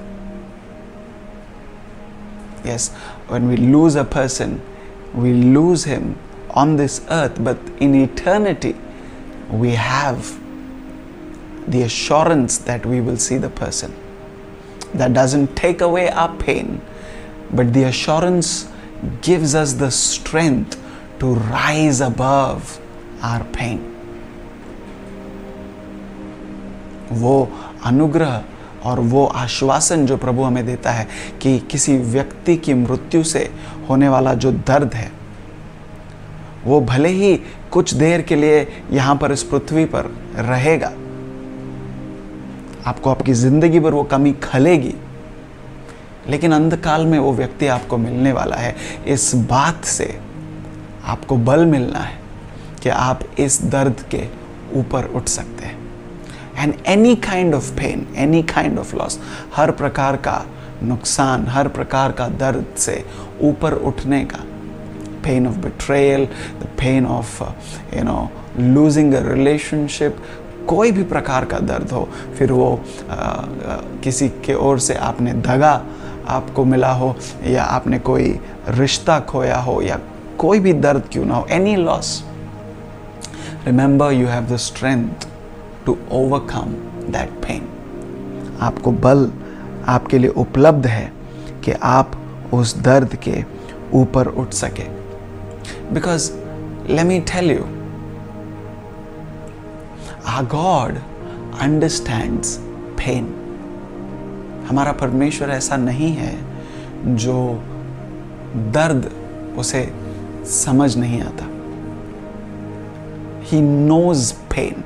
Yes, when we lose a person, we lose him on this earth, but in eternity, we have the assurance that we will see the person. That doesn't take away our pain, but the assurance gives us the strength to rise above our pain. वो अनुग्रह और वो आश्वासन जो प्रभु हमें देता है कि किसी व्यक्ति की मृत्यु से होने वाला जो दर्द है, वो भले ही कुछ देर के लिए यहाँ पर इस पृथ्वी पर रहेगा, आपको आपकी ज़िंदगी पर वो कमी खलेगी लेकिन अंधकाल में वो व्यक्ति आपको मिलने वाला है। इस बात से आपको बल मिलना है कि आप इस दर्द के ऊपर उठ सकते हैं। And any kind of pain any kind of loss हर प्रकार का नुकसान हर प्रकार का दर्द से ऊपर उठने का pain of betrayal the pain of you know losing a relationship कोई भी प्रकार का दर्द हो फिर वो आ, आ, किसी के ओर से आपने दगा आपको मिला हो या आपने कोई रिश्ता खोया हो या कोई भी दर्द क्यों ना हो any loss remember you have the strength to overcome that pain आपको बल आपके लिए उपलब्ध है कि आप उस दर्द के ऊपर उठ सके because let me tell you our God understands pain. हमारा परमेश्वर ऐसा नहीं है जो दर्द उसे समझ नहीं आता। He knows pain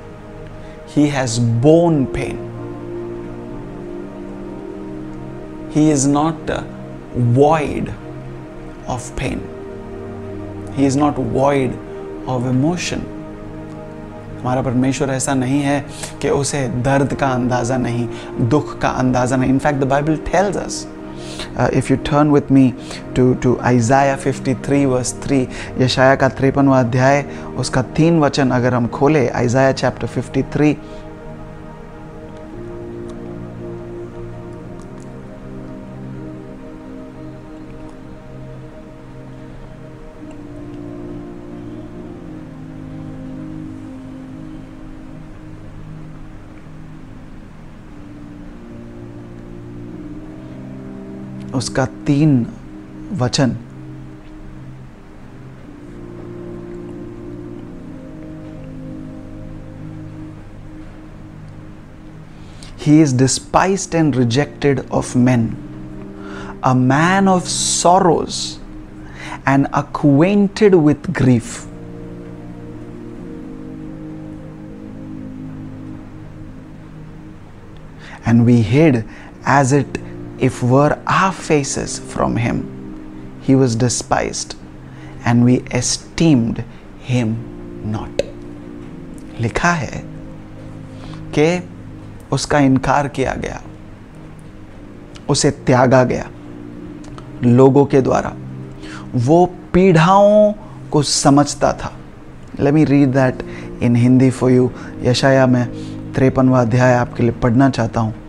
he has borne pain he is not void of pain he is not void of emotion हमारा परमेश्वर ऐसा नहीं है कि उसे दर्द का अंदाज़ा नहीं, दुख का अंदाज़ा नहीं। In fact the Bible tells us if you turn with me to to Isaiah 53 verse 3 यशाया का तिरपनवा अध्याय उसका तीन वचन अगर हम खोले आइजाया चैप्टर 53 उसका तीन वचन He is despised and rejected of men, a man of sorrows and acquainted with grief. And we hid as it if were our faces from him. He was despised, and we esteemed him not. लिखा है कि उसका इनकार किया गया उसे त्यागा गया लोगों के द्वारा वो पीढ़ाओं को समझता था let me read that in Hindi for you यशाया में तिरपनवा अध्याय आपके लिए पढ़ना चाहता हूँ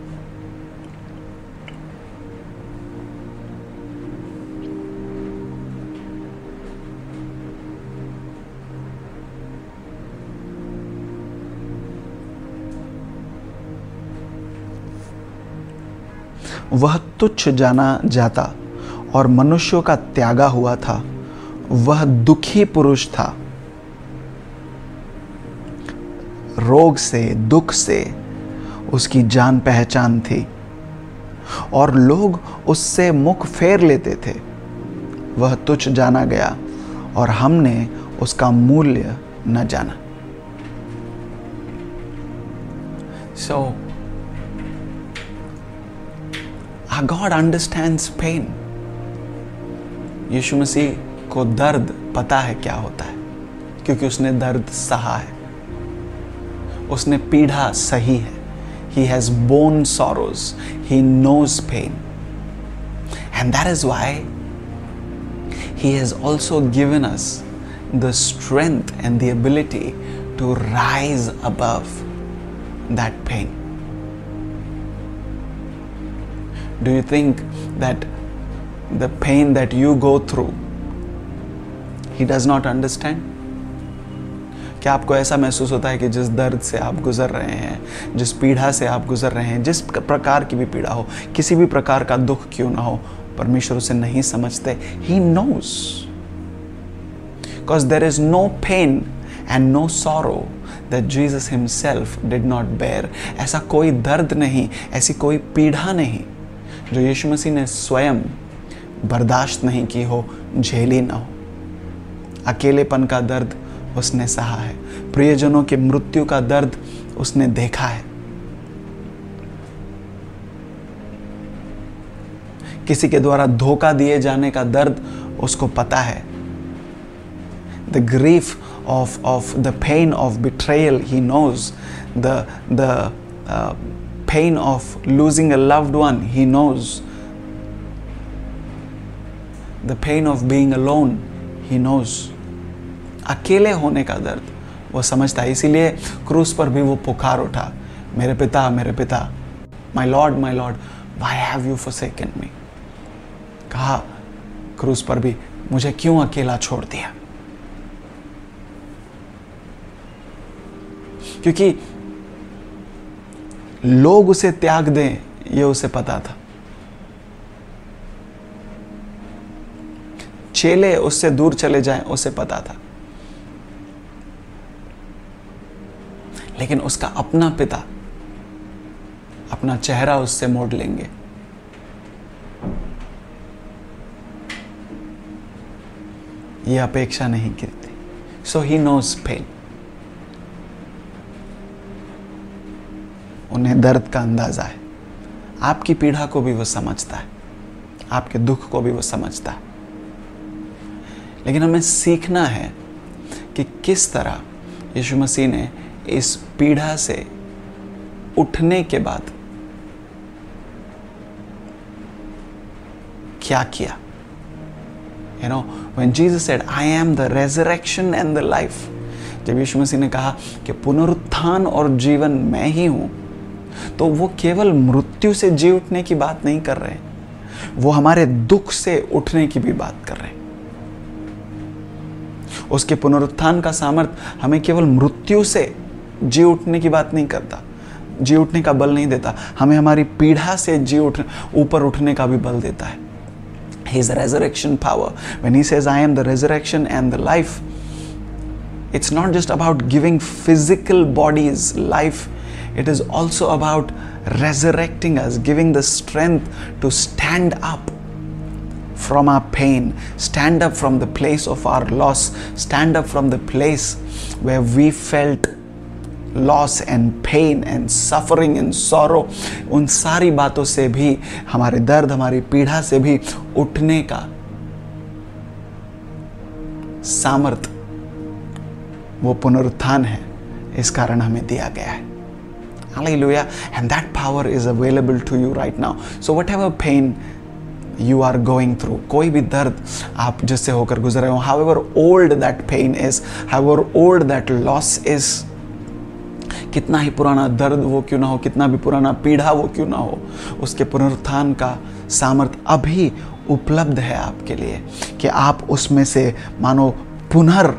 वह तुच्छ जाना जाता और मनुष्यों का त्यागा हुआ था। वह दुखी पुरुष था। रोग से दुख से उसकी जान पहचान थी और लोग उससे मुख फेर लेते थे। वह तुच्छ जाना गया और हमने उसका मूल्य न जाना। सो so, Our God understands pain. यीशु मसीह को दर्द पता है क्या होता है क्योंकि उसने दर्द सहा है उसने पीढ़ा सही है He has borne sorrows. He knows pain. And that is why He has also given us the strength and the ability to rise above that pain. Do you think that the pain that you go through, He does not understand? क्या आपको ऐसा महसूस होता है कि जिस दर्द से आप गुजर रहे हैं जिस पीड़ा से आप गुजर रहे हैं जिस प्रकार की भी पीड़ा हो किसी भी प्रकार का दुख क्यों ना हो परमेश्वर उसे नहीं समझते। He knows because there is no pain and no sorrow that Jesus himself did not bear ऐसा कोई दर्द नहीं ऐसी कोई पीड़ा नहीं। जो यीशु मसीह ने स्वयं बर्दाश्त नहीं की हो झेली ना हो। अकेलेपन का दर्द उसने सहा है। प्रियजनों के मृत्यु का दर्द उसने देखा है। किसी के द्वारा धोखा दिए जाने का दर्द उसको पता है। The grief of of the pain of betrayal. He knows the uh, pain of losing a loved one. He knows the pain of being alone. He knows. अकेले होने का दर्द, वो समझता है इसीलिए क्रूस पर भी वो पुकार उठा मेरे पिता मेरे पिता my Lord my Lord why have you forsaken me कहा क्रूस पर भी, मुझे क्यों अकेला छोड़ दिया क्योंकि लोग उसे त्याग दें, ये उसे पता था। चेले उससे दूर चले जाएँ, उसे पता था। लेकिन उसका अपना पिता, अपना चेहरा उससे मोड़ लेंगे। ये अपेक्षा नहीं करती। सो ही नोज़ पेन उन्हें दर्द का अंदाज़ा है। आपकी पीड़ा को भी वो समझता है। आपके दुख को भी वो समझता है। लेकिन हमें सीखना है कि किस तरह यीशु मसीह ने इस पीड़ा से उठने के बाद क्या किया? You know when Jesus said I am the resurrection and the life जब यीशु मसीह ने कहा कि पुनरुत्थान और जीवन मैं ही हूँ तो वो केवल मृत्यु से जी उठने की बात नहीं कर रहे वो हमारे दुख से उठने की भी बात कर रहे हैं। उसके पुनरुत्थान का सामर्थ्य हमें केवल मृत्यु से जी उठने की बात नहीं करता जी उठने का बल नहीं देता हमें हमारी पीढ़ा से जी उठ ऊपर उठने का भी बल देता है। His resurrection power. When he says, I am the resurrection and the life, it's not just about giving physical bodies life, it is also about resurrecting us, giving the strength to stand up from our pain, stand up from the place of our loss, stand up from the place where we felt loss and pain and suffering and sorrow उन सारी बातों से भी हमारे दर्द हमारी पीड़ा से भी उठने का सामर्थ वो पुनरुत्थान है इस कारण हमें दिया गया है Hallelujah. And that power is available to you right now. So, whatever pain you are going through, कोई भी दर्द आप जिससे होकर गुजर रहे हो however old that pain is, however old that loss is, कितना ही पुराना दर्द वो क्यों ना हो कितना भी पुराना पीड़ा वो क्यों ना हो उसके पुनरुत्थान का सामर्थ्य अभी उपलब्ध है आपके लिए कि आप उसमें से मानो पुनर्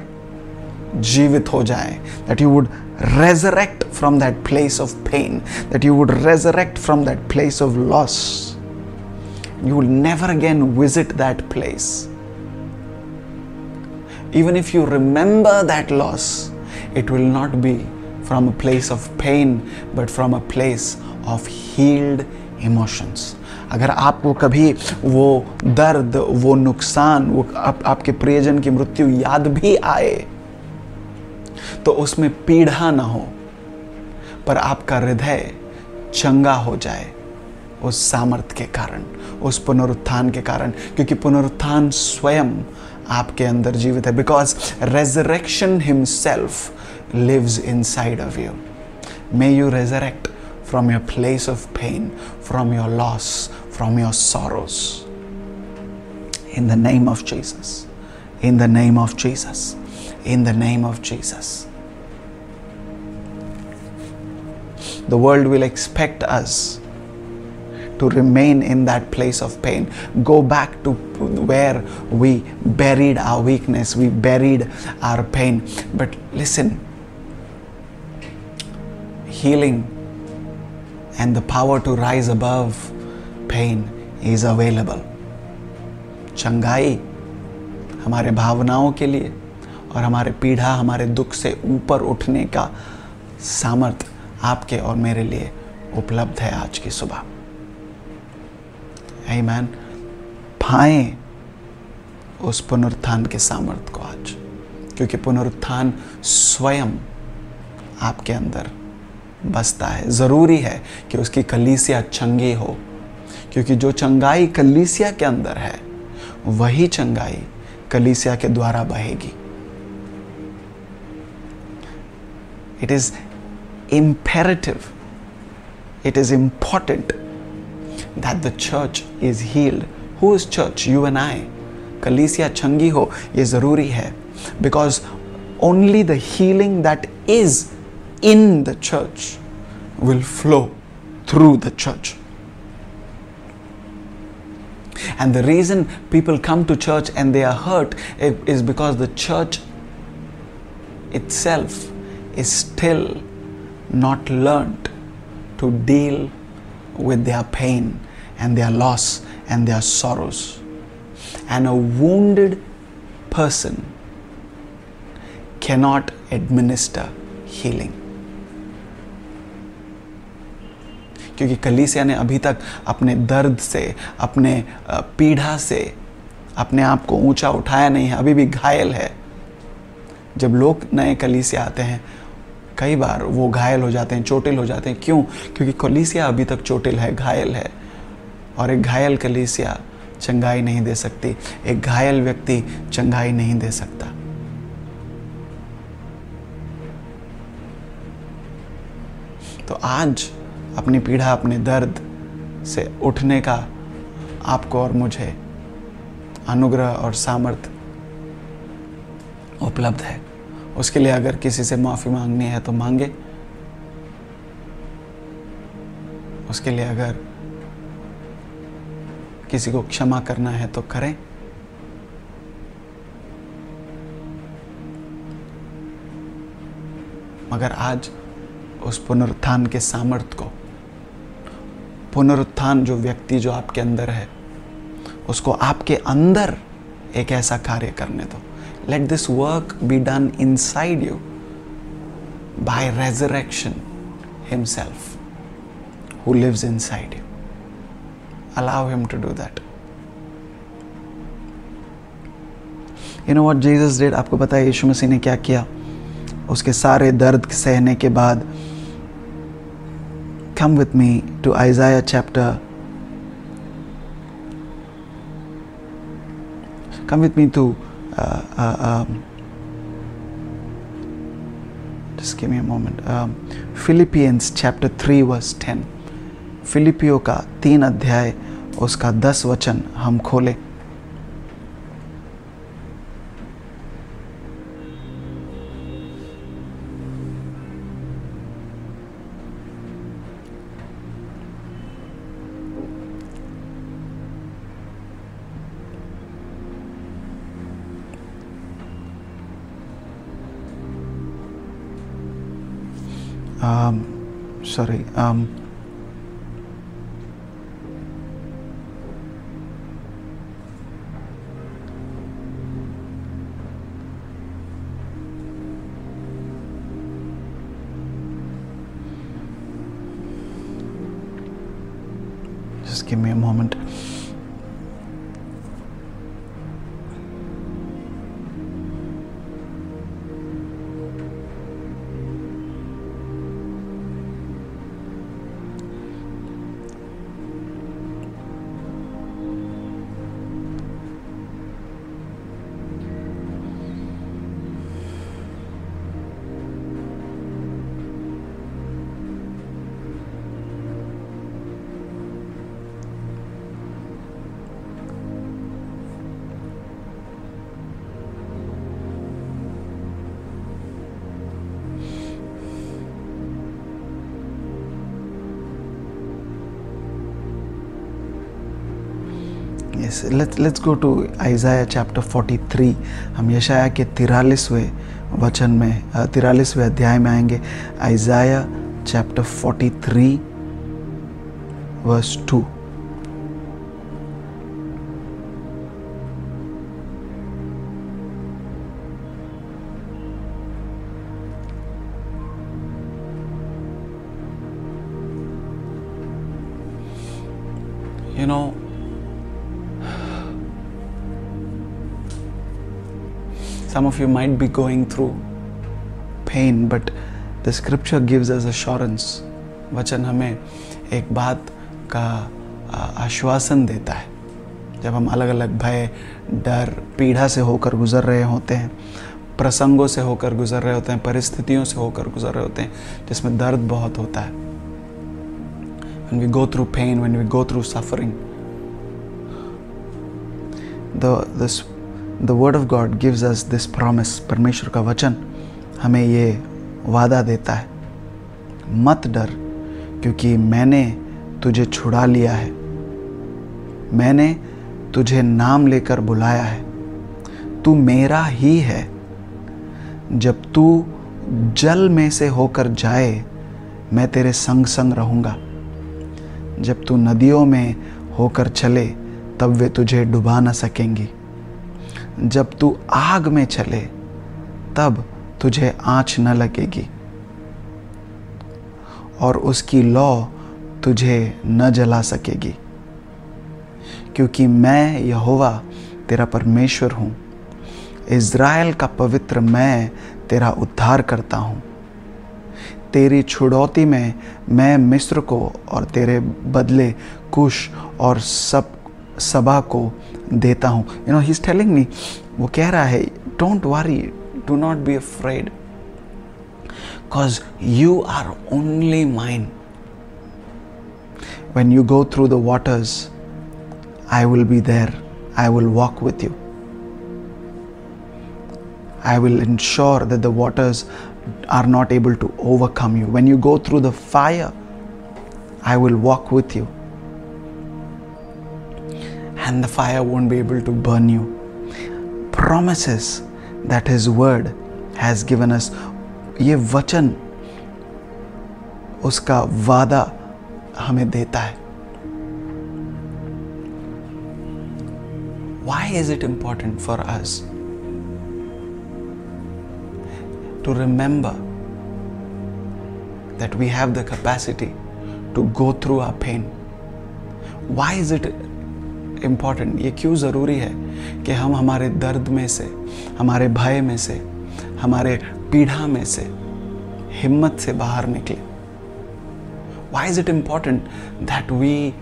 जीवित हो जाए that you would resurrect from that place of pain, that you would resurrect from that place of loss. You will never again visit that place. Even if you remember that loss, it will not be from a place of pain, but from a place of healed emotions. अगर आपको कभी वो दर्द वो नुकसान वो आप, आपके प्रियजन की मृत्यु याद भी आए तो उसमें पीड़ा ना हो, पर आपका हृदय चंगा हो जाए उस सामर्थ्य के कारण, उस पुनरुत्थान के कारण, क्योंकि पुनरुत्थान स्वयं आपके अंदर जीवित है। Because resurrection himself lives inside of you may you resurrect from your place of pain from your loss from your sorrows in the name of Jesus in the name of Jesus In the name of Jesus The world will expect us to remain in that place of pain. Go back to where we buried our weakness, we buried our pain. But listen, healing and the power to rise above pain is available. चंगाई हमारे भावनाओं के लिए और हमारे पीढ़ा हमारे दुख से ऊपर उठने का सामर्थ आपके और मेरे लिए उपलब्ध है आज की सुबह। मैन पाए उस पुनरुत्थान के सामर्थ्य को आज, क्योंकि पुनरुत्थान स्वयं आपके अंदर बसता है। ज़रूरी है कि उसकी कलीसिया चंगी हो, क्योंकि जो चंगाई कलीसिया के अंदर है, वही चंगाई कलीसिया के द्वारा बहेगी। It is imperative, it is important that the church is healed. Who is church? You and I. कलीसिया चंगी हो ये ज़रूरी है because only the healing that is in the church will flow through the church. And the reason people come to church and they are hurt is because the church itself is still not learned to deal with their pain and their loss and their sorrows. And a wounded person cannot administer healing. क्योंकि कलीसिया ने अभी तक अपने दर्द से अपने पीढ़ा से अपने आप को ऊँचा उठाया नहीं है अभी भी घायल है जब लोग नए कलीसिया आते हैं कई बार वो घायल हो जाते हैं, चोटिल हो जाते हैं। क्यों? क्योंकि कलीसिया अभी तक चोटिल है, घायल है। और एक घायल कलीसिया चंगाई नहीं दे सकती। एक घायल व्यक्ति चंगाई नहीं दे सकता। तो आज अपनी पीढ़ा अपने दर्द से उठने का आपको और मुझे अनुग्रह और सामर्थ्य उपलब्ध है। उसके लिए अगर किसी से माफ़ी मांगनी है तो मांगे। उसके लिए अगर किसी को क्षमा करना है तो करें। मगर आज उस पुनरुत्थान के सामर्थ्य को, पुनरुत्थान जो व्यक्ति जो आपके अंदर है, उसको आपके अंदर एक ऐसा कार्य करने दो। Let this work be done inside you by resurrection Himself who lives inside you. Allow Him to do that. You know what Jesus did? आपको पता है यीशु मसीह ने क्या किया उसके सारे दर्द सहने के बाद come with me to Isaiah chapter come with me to uh, uh, Um, just give me a moment. Um, Philippians chapter 3 verse 10. फिलिपियो का तीन अध्याय उसका दस वचन हम खोलें sorry um, just give me a moment आएँगे let's go to Isaiah chapter 43 हम यशाया के तिरालीसवें वचन में तिरालीसवें अध्याय में आएँगे। Isaiah chapter 43 verse 2 you know some of you might be going through pain but the scripture gives us assurance वचन हमें एक बात का आश्वासन देता है जब हम अलग अलग भय डर पीड़ा से होकर गुजर रहे होते हैं प्रसंगों से होकर गुजर रहे होते हैं परिस्थितियों से होकर गुजर रहे होते हैं जिसमें दर्द बहुत होता है when we go through pain, when we go through suffering. The, this, the word of God gives us this promise परमेश्वर का वचन हमें ये वादा देता है। मत डर, क्योंकि मैंने तुझे छुड़ा लिया है। मैंने तुझे नाम लेकर बुलाया है। तू मेरा ही है। जब तू जल में से होकर जाए, मैं तेरे संग संग रहूँगा। जब तू नदियों में होकर चले, तब वे तुझे डुबा न सकेंगी। जब तू आग में चले, तब तुझे आँच न लगेगी। और उसकी लौ तुझे न जला सकेगी। क्योंकि मैं यहोवा, तेरा परमेश्वर हूँ। इज़राइल का पवित्र मैं तेरा उद्धार करता हूँ। तेरी छुड़ौती में मैं मिस्र को और तेरे बदले कुश और सब सभा को देता हूँ you know he is telling me वो कह रहा है don't worry do not be afraid because you are only mine when you go through the waters, I will be there. I will walk with you. I will ensure that the waters are not able to overcome you. When you go through the fire, I will walk with you. And the fire won't be able to burn you. Promises that His Word has given us. ये वचन उसका वादा हमें देता है Why is it important for us to remember that we have the capacity to go through our pain. Why is it important? ये क्यों ज़रूरी है कि हम हमारे दर्द में से, हमारे भय में से, हमारे पीढ़ा में से, हिम्मत से बाहर निकले why is it important that we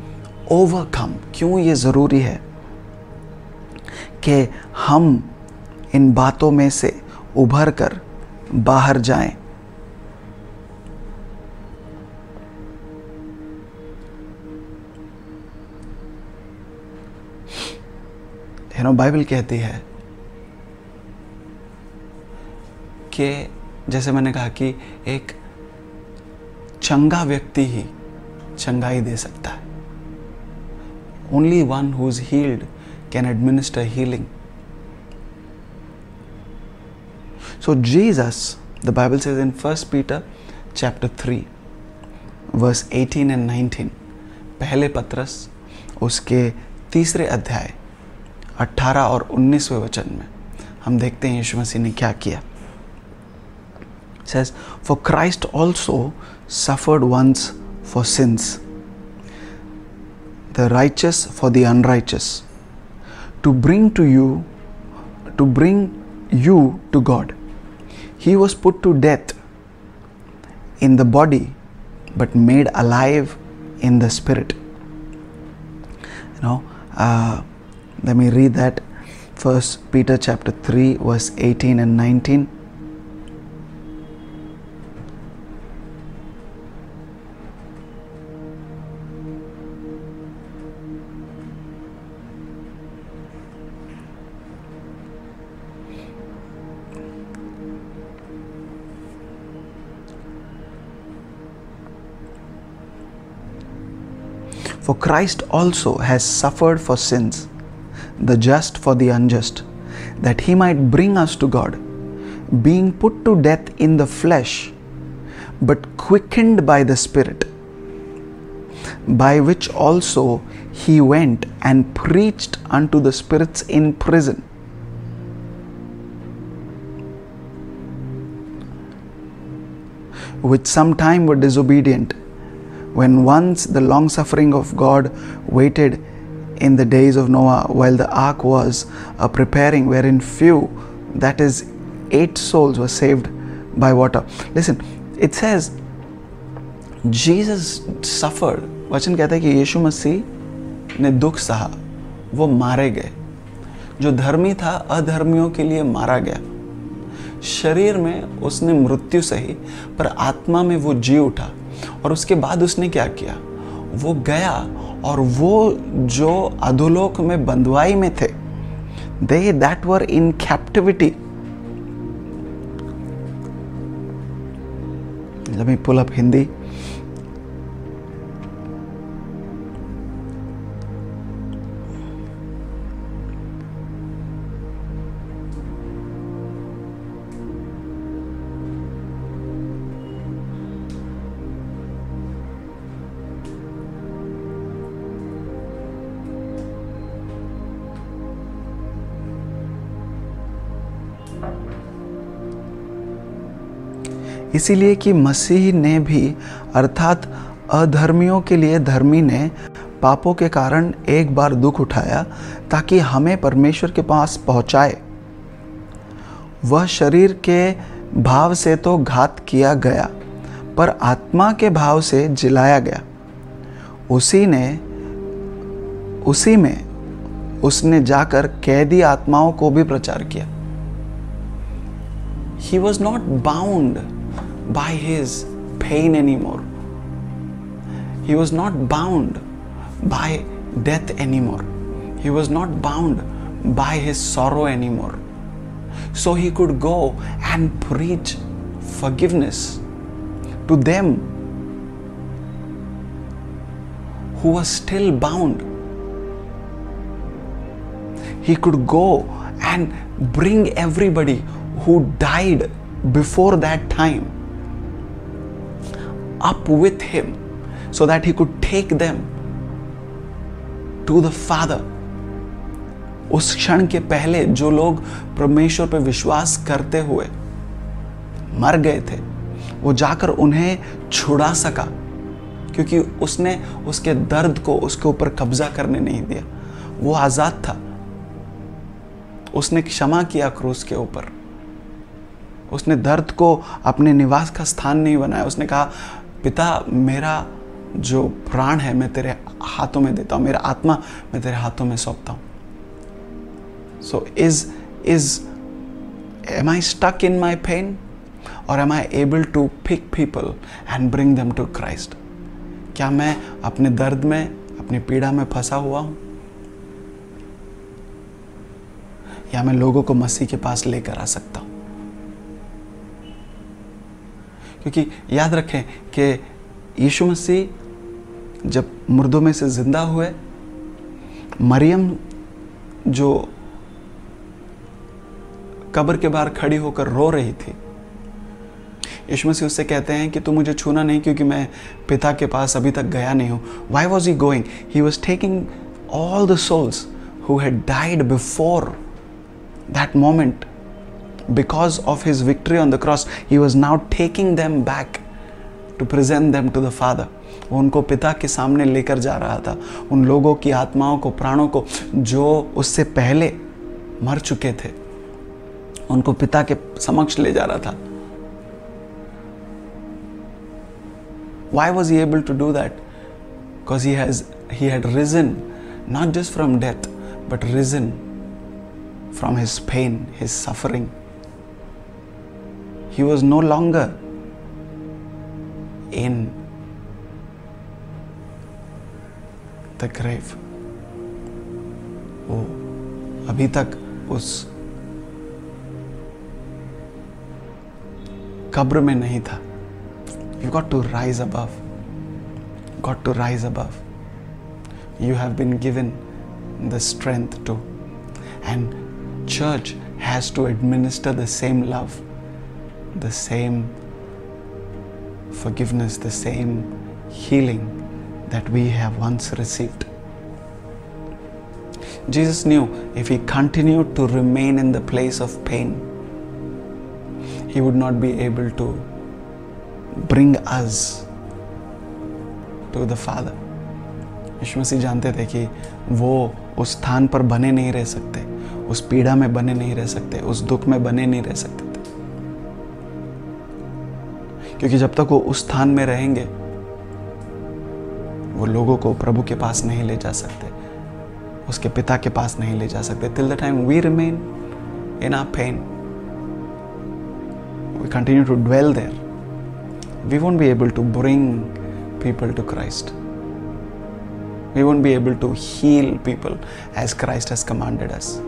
overcome क्यों ये ज़रूरी है कि हम इन बातों में से उभर कर बाहर जाएँ नो बाइबल कहती है कि जैसे मैंने कहा कि एक चंगा व्यक्ति ही चंगाई दे सकता है। Only one who is healed can administer healing So Jesus, the Bible says in 1 Peter chapter 3 verse 18 and 19 पहले पत्रस उसके तीसरे अध्याय 18 और 19वें वचन में हम देखते हैं यीशु मसीह ने क्या किया। Says for Christ also suffered once for sins the righteous for the unrighteous to bring to you to bring you to God he was put to death in the body but made alive in the spirit no let me read that. First Peter chapter 3, verse 18 and 19. For Christ also has suffered for sins, the just for the unjust, that he might bring us to God, being put to death in the flesh, but quickened by the Spirit, by which also he went and preached unto the spirits in prison. Which sometime were disobedient, when once the long suffering of God waited in the days of Noah while the ark was a preparing, wherein few, that is, eight souls were saved by water. Listen, it says Jesus suffered. वचन कहता है कि यीशु मसीह ने दुख सहा वो मारे गए जो धर्मी था अधर्मियों के लिए मारा गया शरीर में उसने मृत्यु सही पर आत्मा में वो जी उठा और उसके बाद उसने क्या किया वो गया और वो जो अधोलोक में बंदवाई में थे they that were in captivity Let me pull up Hindi. इसीलिए कि मसीह ने भी, अर्थात अधर्मियों के लिए धर्मी ने, पापों के कारण एक बार दुख उठाया, ताकि हमें परमेश्वर के पास पहुँचाए। वह शरीर के भाव से तो घात किया गया, पर आत्मा के भाव से जिलाया गया। उसी ने, उसी में उसने जाकर कैदी आत्माओं को भी प्रचार किया। He was not bound by his pain anymore. He was not bound by death anymore. He was not bound by his sorrow anymore. So he could go and preach forgiveness to them who were still bound. He could go and bring everybody who died before that time up with him so that he could take them to the Father. उस क्षण के पहले जो लोग परमेश्वर पर विश्वास करते हुए मर गए थे, वो जाकर उन्हें छुड़ा सका, क्योंकि उसने उसके दर्द को उसके ऊपर कब्जा करने नहीं दिया। वो आज़ाद था। उसने क्षमा किया क्रूस के ऊपर। उसने दर्द को अपने निवास का स्थान नहीं बनाया। उसने कहा पिता, मेरा जो प्राण है, मैं तेरे हाथों में देता हूँ, मेरा आत्मा, मैं तेरे हाथों में सौंपता हूँ। So is is am I stuck in my pain or am I able to pick people and bring them to Christ क्या मैं अपने दर्द में, अपनी पीड़ा में फंसा हुआ हूँ? या मैं लोगों को मसीह के पास लेकर आ सकता हूँ? क्योंकि याद रखें कि यीशु मसीह जब मुर्दों में से ज़िंदा हुए, मरियम जो कब्र के बाहर खड़ी होकर रो रही थी, यीशु मसीह उससे कहते हैं कि तू मुझे छूना नहीं क्योंकि मैं पिता के पास अभी तक गया नहीं हूँ। Why was he going he was taking all the souls who had died before that moment because of his victory on the cross, he was now taking them back to present them to the Father. वो उनको पिता के सामने लेकर जा रहा था उन लोगों की आत्माओं को प्राणों को जो उससे पहले मर चुके थे उनको पिता के समक्ष ले जा रहा था why was he able to do that because he has he had risen not just from death but risen from his pain his suffering he was no longer in the grave. वो अभी तक उस कब्र में नहीं था you got to rise above got to rise above you have been given the strength to And church has to administer the same love, the same forgiveness, the same healing that we have once received. Jesus knew if he continued to remain in the place of pain, he would not be able to bring us to the Father. यीशु मसीह जानते थे कि वो उस स्थान पर बने नहीं रह सकते उस पीड़ा में बने नहीं रह सकते उस दुख में बने नहीं रह सकते क्योंकि जब तक वो उस स्थान में रहेंगे, वो लोगों को प्रभु के पास नहीं ले जा सकते उसके पिता के पास नहीं ले जा सकते till the time we remain in our pain we continue to dwell there we won't be able to bring people to Christ we won't be able to heal people as Christ has commanded us.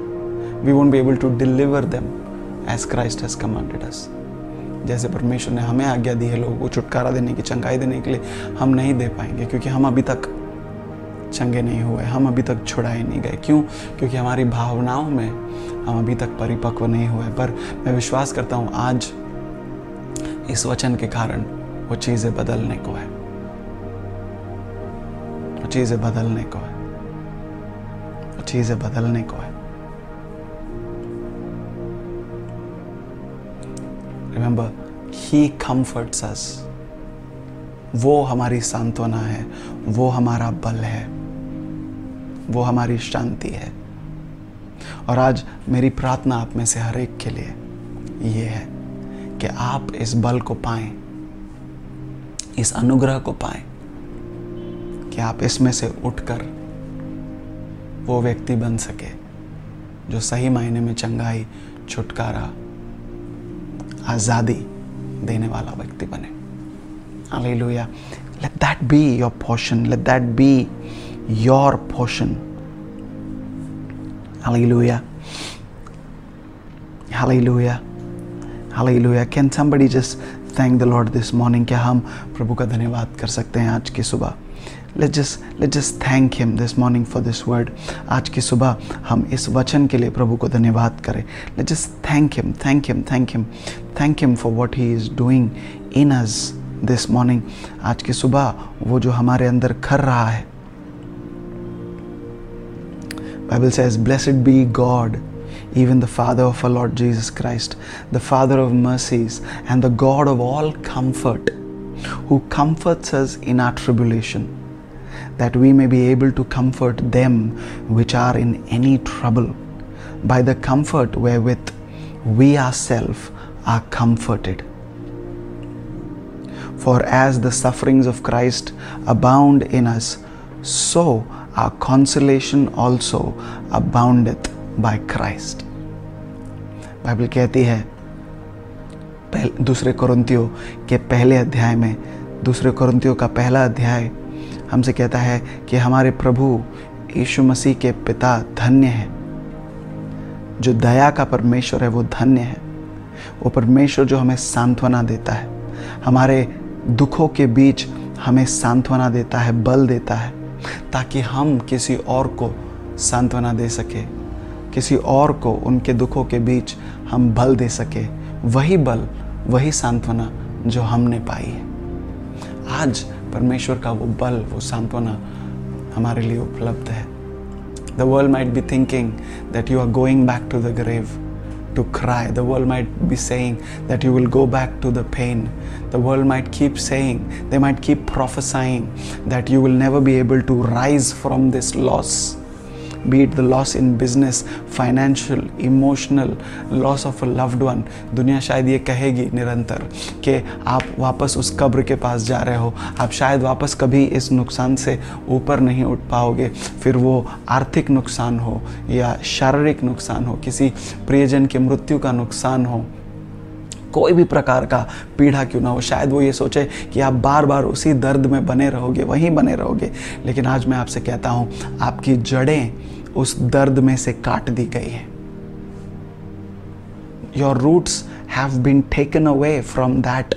We won't be able to deliver them as Christ has commanded us. जैसे परमेश्वर ने हमें आज्ञा दी है लोगों को छुटकारा देने की, चंगाई देने के लिए, हम नहीं दे पाएँगे क्योंकि हम अभी तक चंगे नहीं हुए, हम अभी तक छुड़ाए नहीं गए। क्यों? क्योंकि हमारी भावनाओं में हम अभी तक परिपक्व नहीं हुए। पर मैं विश्वास करता हूँ, आज इस वचन के कारण वो चीज़ें बदलने को है। वो चीज़ें बदलने को है। वो चीज़ें बदलने को है। रिमेंबर ही कंफर्ट्स अस वो हमारी सांत्वना है, वो हमारा बल है, वो हमारी शांति है। और आज मेरी प्रार्थना आप में से हर एक के लिए ये है कि आप इस बल को पाएँ, इस अनुग्रह को पाएँ कि आप इसमें से उठकर वो व्यक्ति बन सके जो सही मायने में चंगाई, छुटकारा आज़ादी देने वाला व्यक्ति बने। Hallelujah let that be your portion let that be your portion hallelujah hallelujah hallelujah can somebody just thank the Lord this morning क्या हम प्रभु का धन्यवाद कर सकते हैं आज की सुबह? Let's just, let's just thank him this morning for this word. आज की सुबह हम इस वचन के लिए प्रभु को धन्यवाद करें Let's just thank him, thank him, thank him, thank him for what he is doing in us this morning. आज की सुबह वो जो हमारे अंदर कर रहा है Bible says, Blessed be God, even the Father of our Lord Jesus Christ, the Father of mercies, and the God of all comfort, who comforts us in our tribulation, that we may be able to comfort them which are in any trouble, by the comfort wherewith we ourselves are comforted. For as the sufferings of Christ abound in us, so our consolation also aboundeth by Christ. Bible कहती है पहले दूसरे कुरिन्थियों के पहले अध्याय में दूसरे कुरिन्थियों का पहला अध्याय हमसे कहता है कि हमारे प्रभु यीशु मसीह के पिता धन्य है। जो दया का परमेश्वर है, वो धन्य है। वो परमेश्वर जो हमें सांत्वना देता है। हमारे दुखों के बीच हमें सांत्वना देता है, बल देता है, ताकि हम किसी और को सांत्वना दे सके। किसी और को उनके दुखों के बीच हम बल दे सके। वही बल, वही सांत्वना जो हमने पाई है। आज परमेश्वर का वो बल वो सांत्वना हमारे लिए उपलब्ध है the world might be thinking that you are going back to the grave to cry. The world might be saying that you will go back to the pain. The world might keep saying, they might keep prophesying that you will never be able to rise from this loss. Be it the loss in business, financial, emotional, loss of a loved one. दुनिया शायद ये कहेगी निरंतर कि आप वापस उस कब्र के पास जा रहे हो आप शायद वापस कभी इस नुकसान से ऊपर नहीं उठ पाओगे फिर वो आर्थिक नुकसान हो या शारीरिक नुकसान हो किसी प्रियजन की मृत्यु का नुकसान हो कोई भी प्रकार का पीड़ा क्यों ना हो। शायद वो ये सोचे कि आप बार बार उसी दर्द में बने रहोगे, वहीं बने रहोगे। लेकिन आज मैं आपसे कहता हूँ, आपकी जड़ें उस दर्द में से काट दी गई है। Your roots have been taken away from that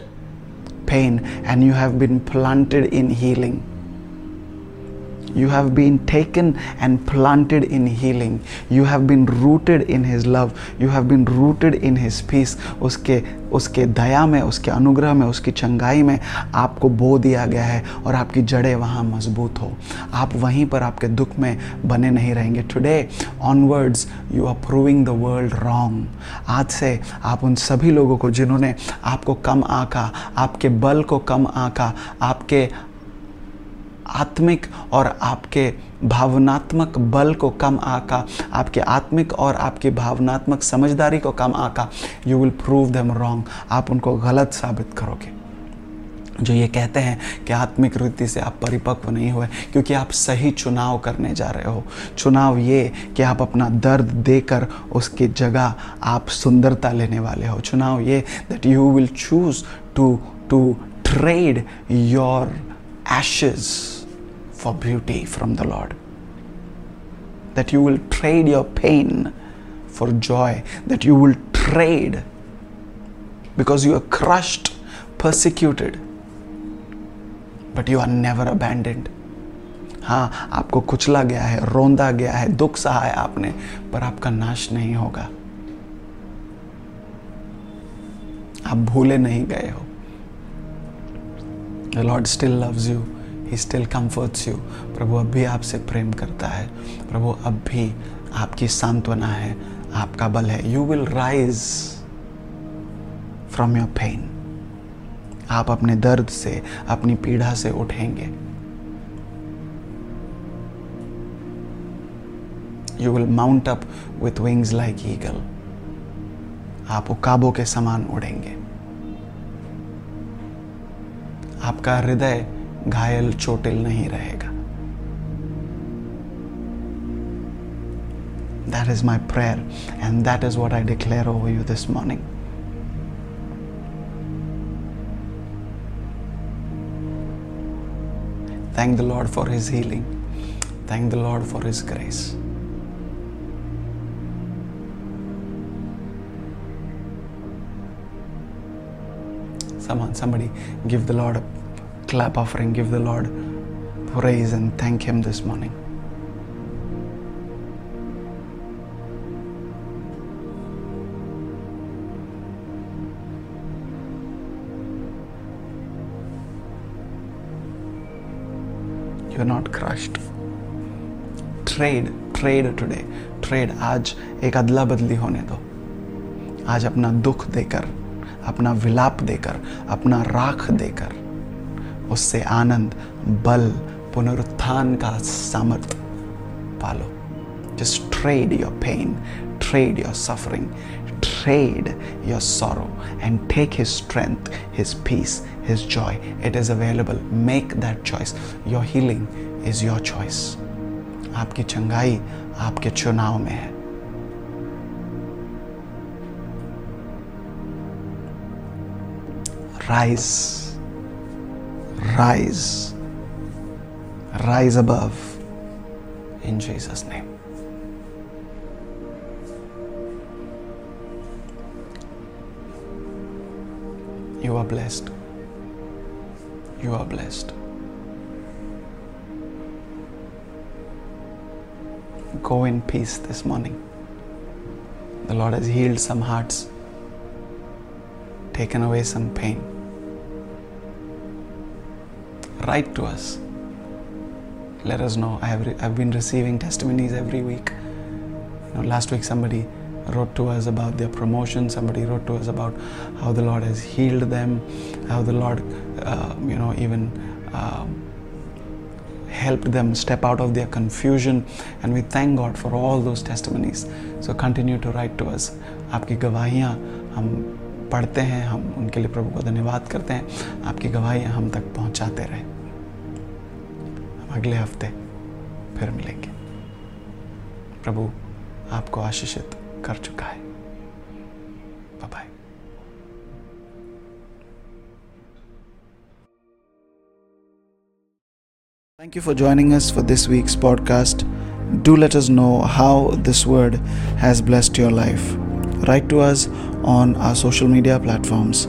pain and you have been planted in healing You have been taken and planted in healing. You have been rooted in His love. You have been rooted in His peace. उसके उसके दया में, उसके अनुग्रह में, उसकी चंगाई में आपको बो दिया गया है और आपकी जड़ें वहाँ मज़बूत हो आप वहीं पर आपके दुख में बने नहीं रहेंगे today onwards you are proving the world wrong आज से आप उन सभी लोगों को जिन्होंने आपको कम आका, आपके बल को कम आका, आपके आत्मिक और आपके भावनात्मक बल को कम आका, आपके आत्मिक और आपकी भावनात्मक समझदारी को कम आका you will prove them wrong आप उनको गलत साबित करोगे। जो ये कहते हैं कि आत्मिक रीति से आप परिपक्व नहीं हुए, क्योंकि आप सही चुनाव करने जा रहे हो। चुनाव ये कि आप अपना दर्द देकर उसकी जगह आप सुंदरता लेने वाले हो। चुनाव ये that you will choose to to trade your ashes for beauty from the Lord. That you will trade your pain for joy, that you will trade because you are crushed, persecuted, but you are never abandoned. हाँ आपको कुचला गया है रोंदा गया है दुख सहा है आपने पर आपका नाश नहीं होगा आप भूले नहीं गए हो Lord still loves you. He still comforts you प्रभु अब भी आपसे प्रेम करता है। प्रभु अब भी आपकी सांत्वना है। आपका बल है। You will rise from your pain आप अपने दर्द से, अपनी पीड़ा से उठेंगे। You will mount up with wings like eagle आप उकाबों के समान उड़ेंगे। आपका हृदय घायल चोटिल नहीं रहेगा That is my prayer, and that is what I declare over you this morning. Thank the Lord for His healing. Thank the Lord for His grace. Someone, somebody, give the Lord a clap offering, give the Lord praise and thank Him this morning. You're not crushed. Trade, trade today. Trade आज एक अदला बदली होने दो आज अपना दुख देकर अपना विलाप देकर अपना राख देकर उससे आनंद, बल, पुनरुत्थान का सामर्थ पालो। Just trade your pain trade your suffering trade your sorrow and take his strength his peace his joy it is available make that choice your healing is your choice आपकी चंगाई आपके चुनाव में है। Rise. Rise, rise above in Jesus' name. You are blessed. You are blessed. Go in peace this morning. The Lord has healed some hearts, taken away some pain write to us. Let us know. I have re- I've been receiving testimonies every week. You know, last week somebody wrote to us about their promotion. Somebody wrote to us about how the Lord has healed them, how the Lord, uh, you know, even uh, helped them step out of their confusion. And we thank God for all those testimonies. So continue to write to us. आपकी गवाहियाँ हम पढ़ते हैं, हम उनके लिए प्रभु को धन्यवाद करते हैं। आपकी गवाही हम तक पहुंचाते रहे। हम अगले हफ़्ते फिर मिलेंगे। प्रभु आपको आशीषित कर चुका है। Bye thank you for joining us for this week's podcast do let us know how this word has blessed your life Write to us on our social media platforms.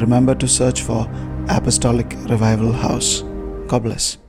Remember to search for Apostolic Revival House. God bless.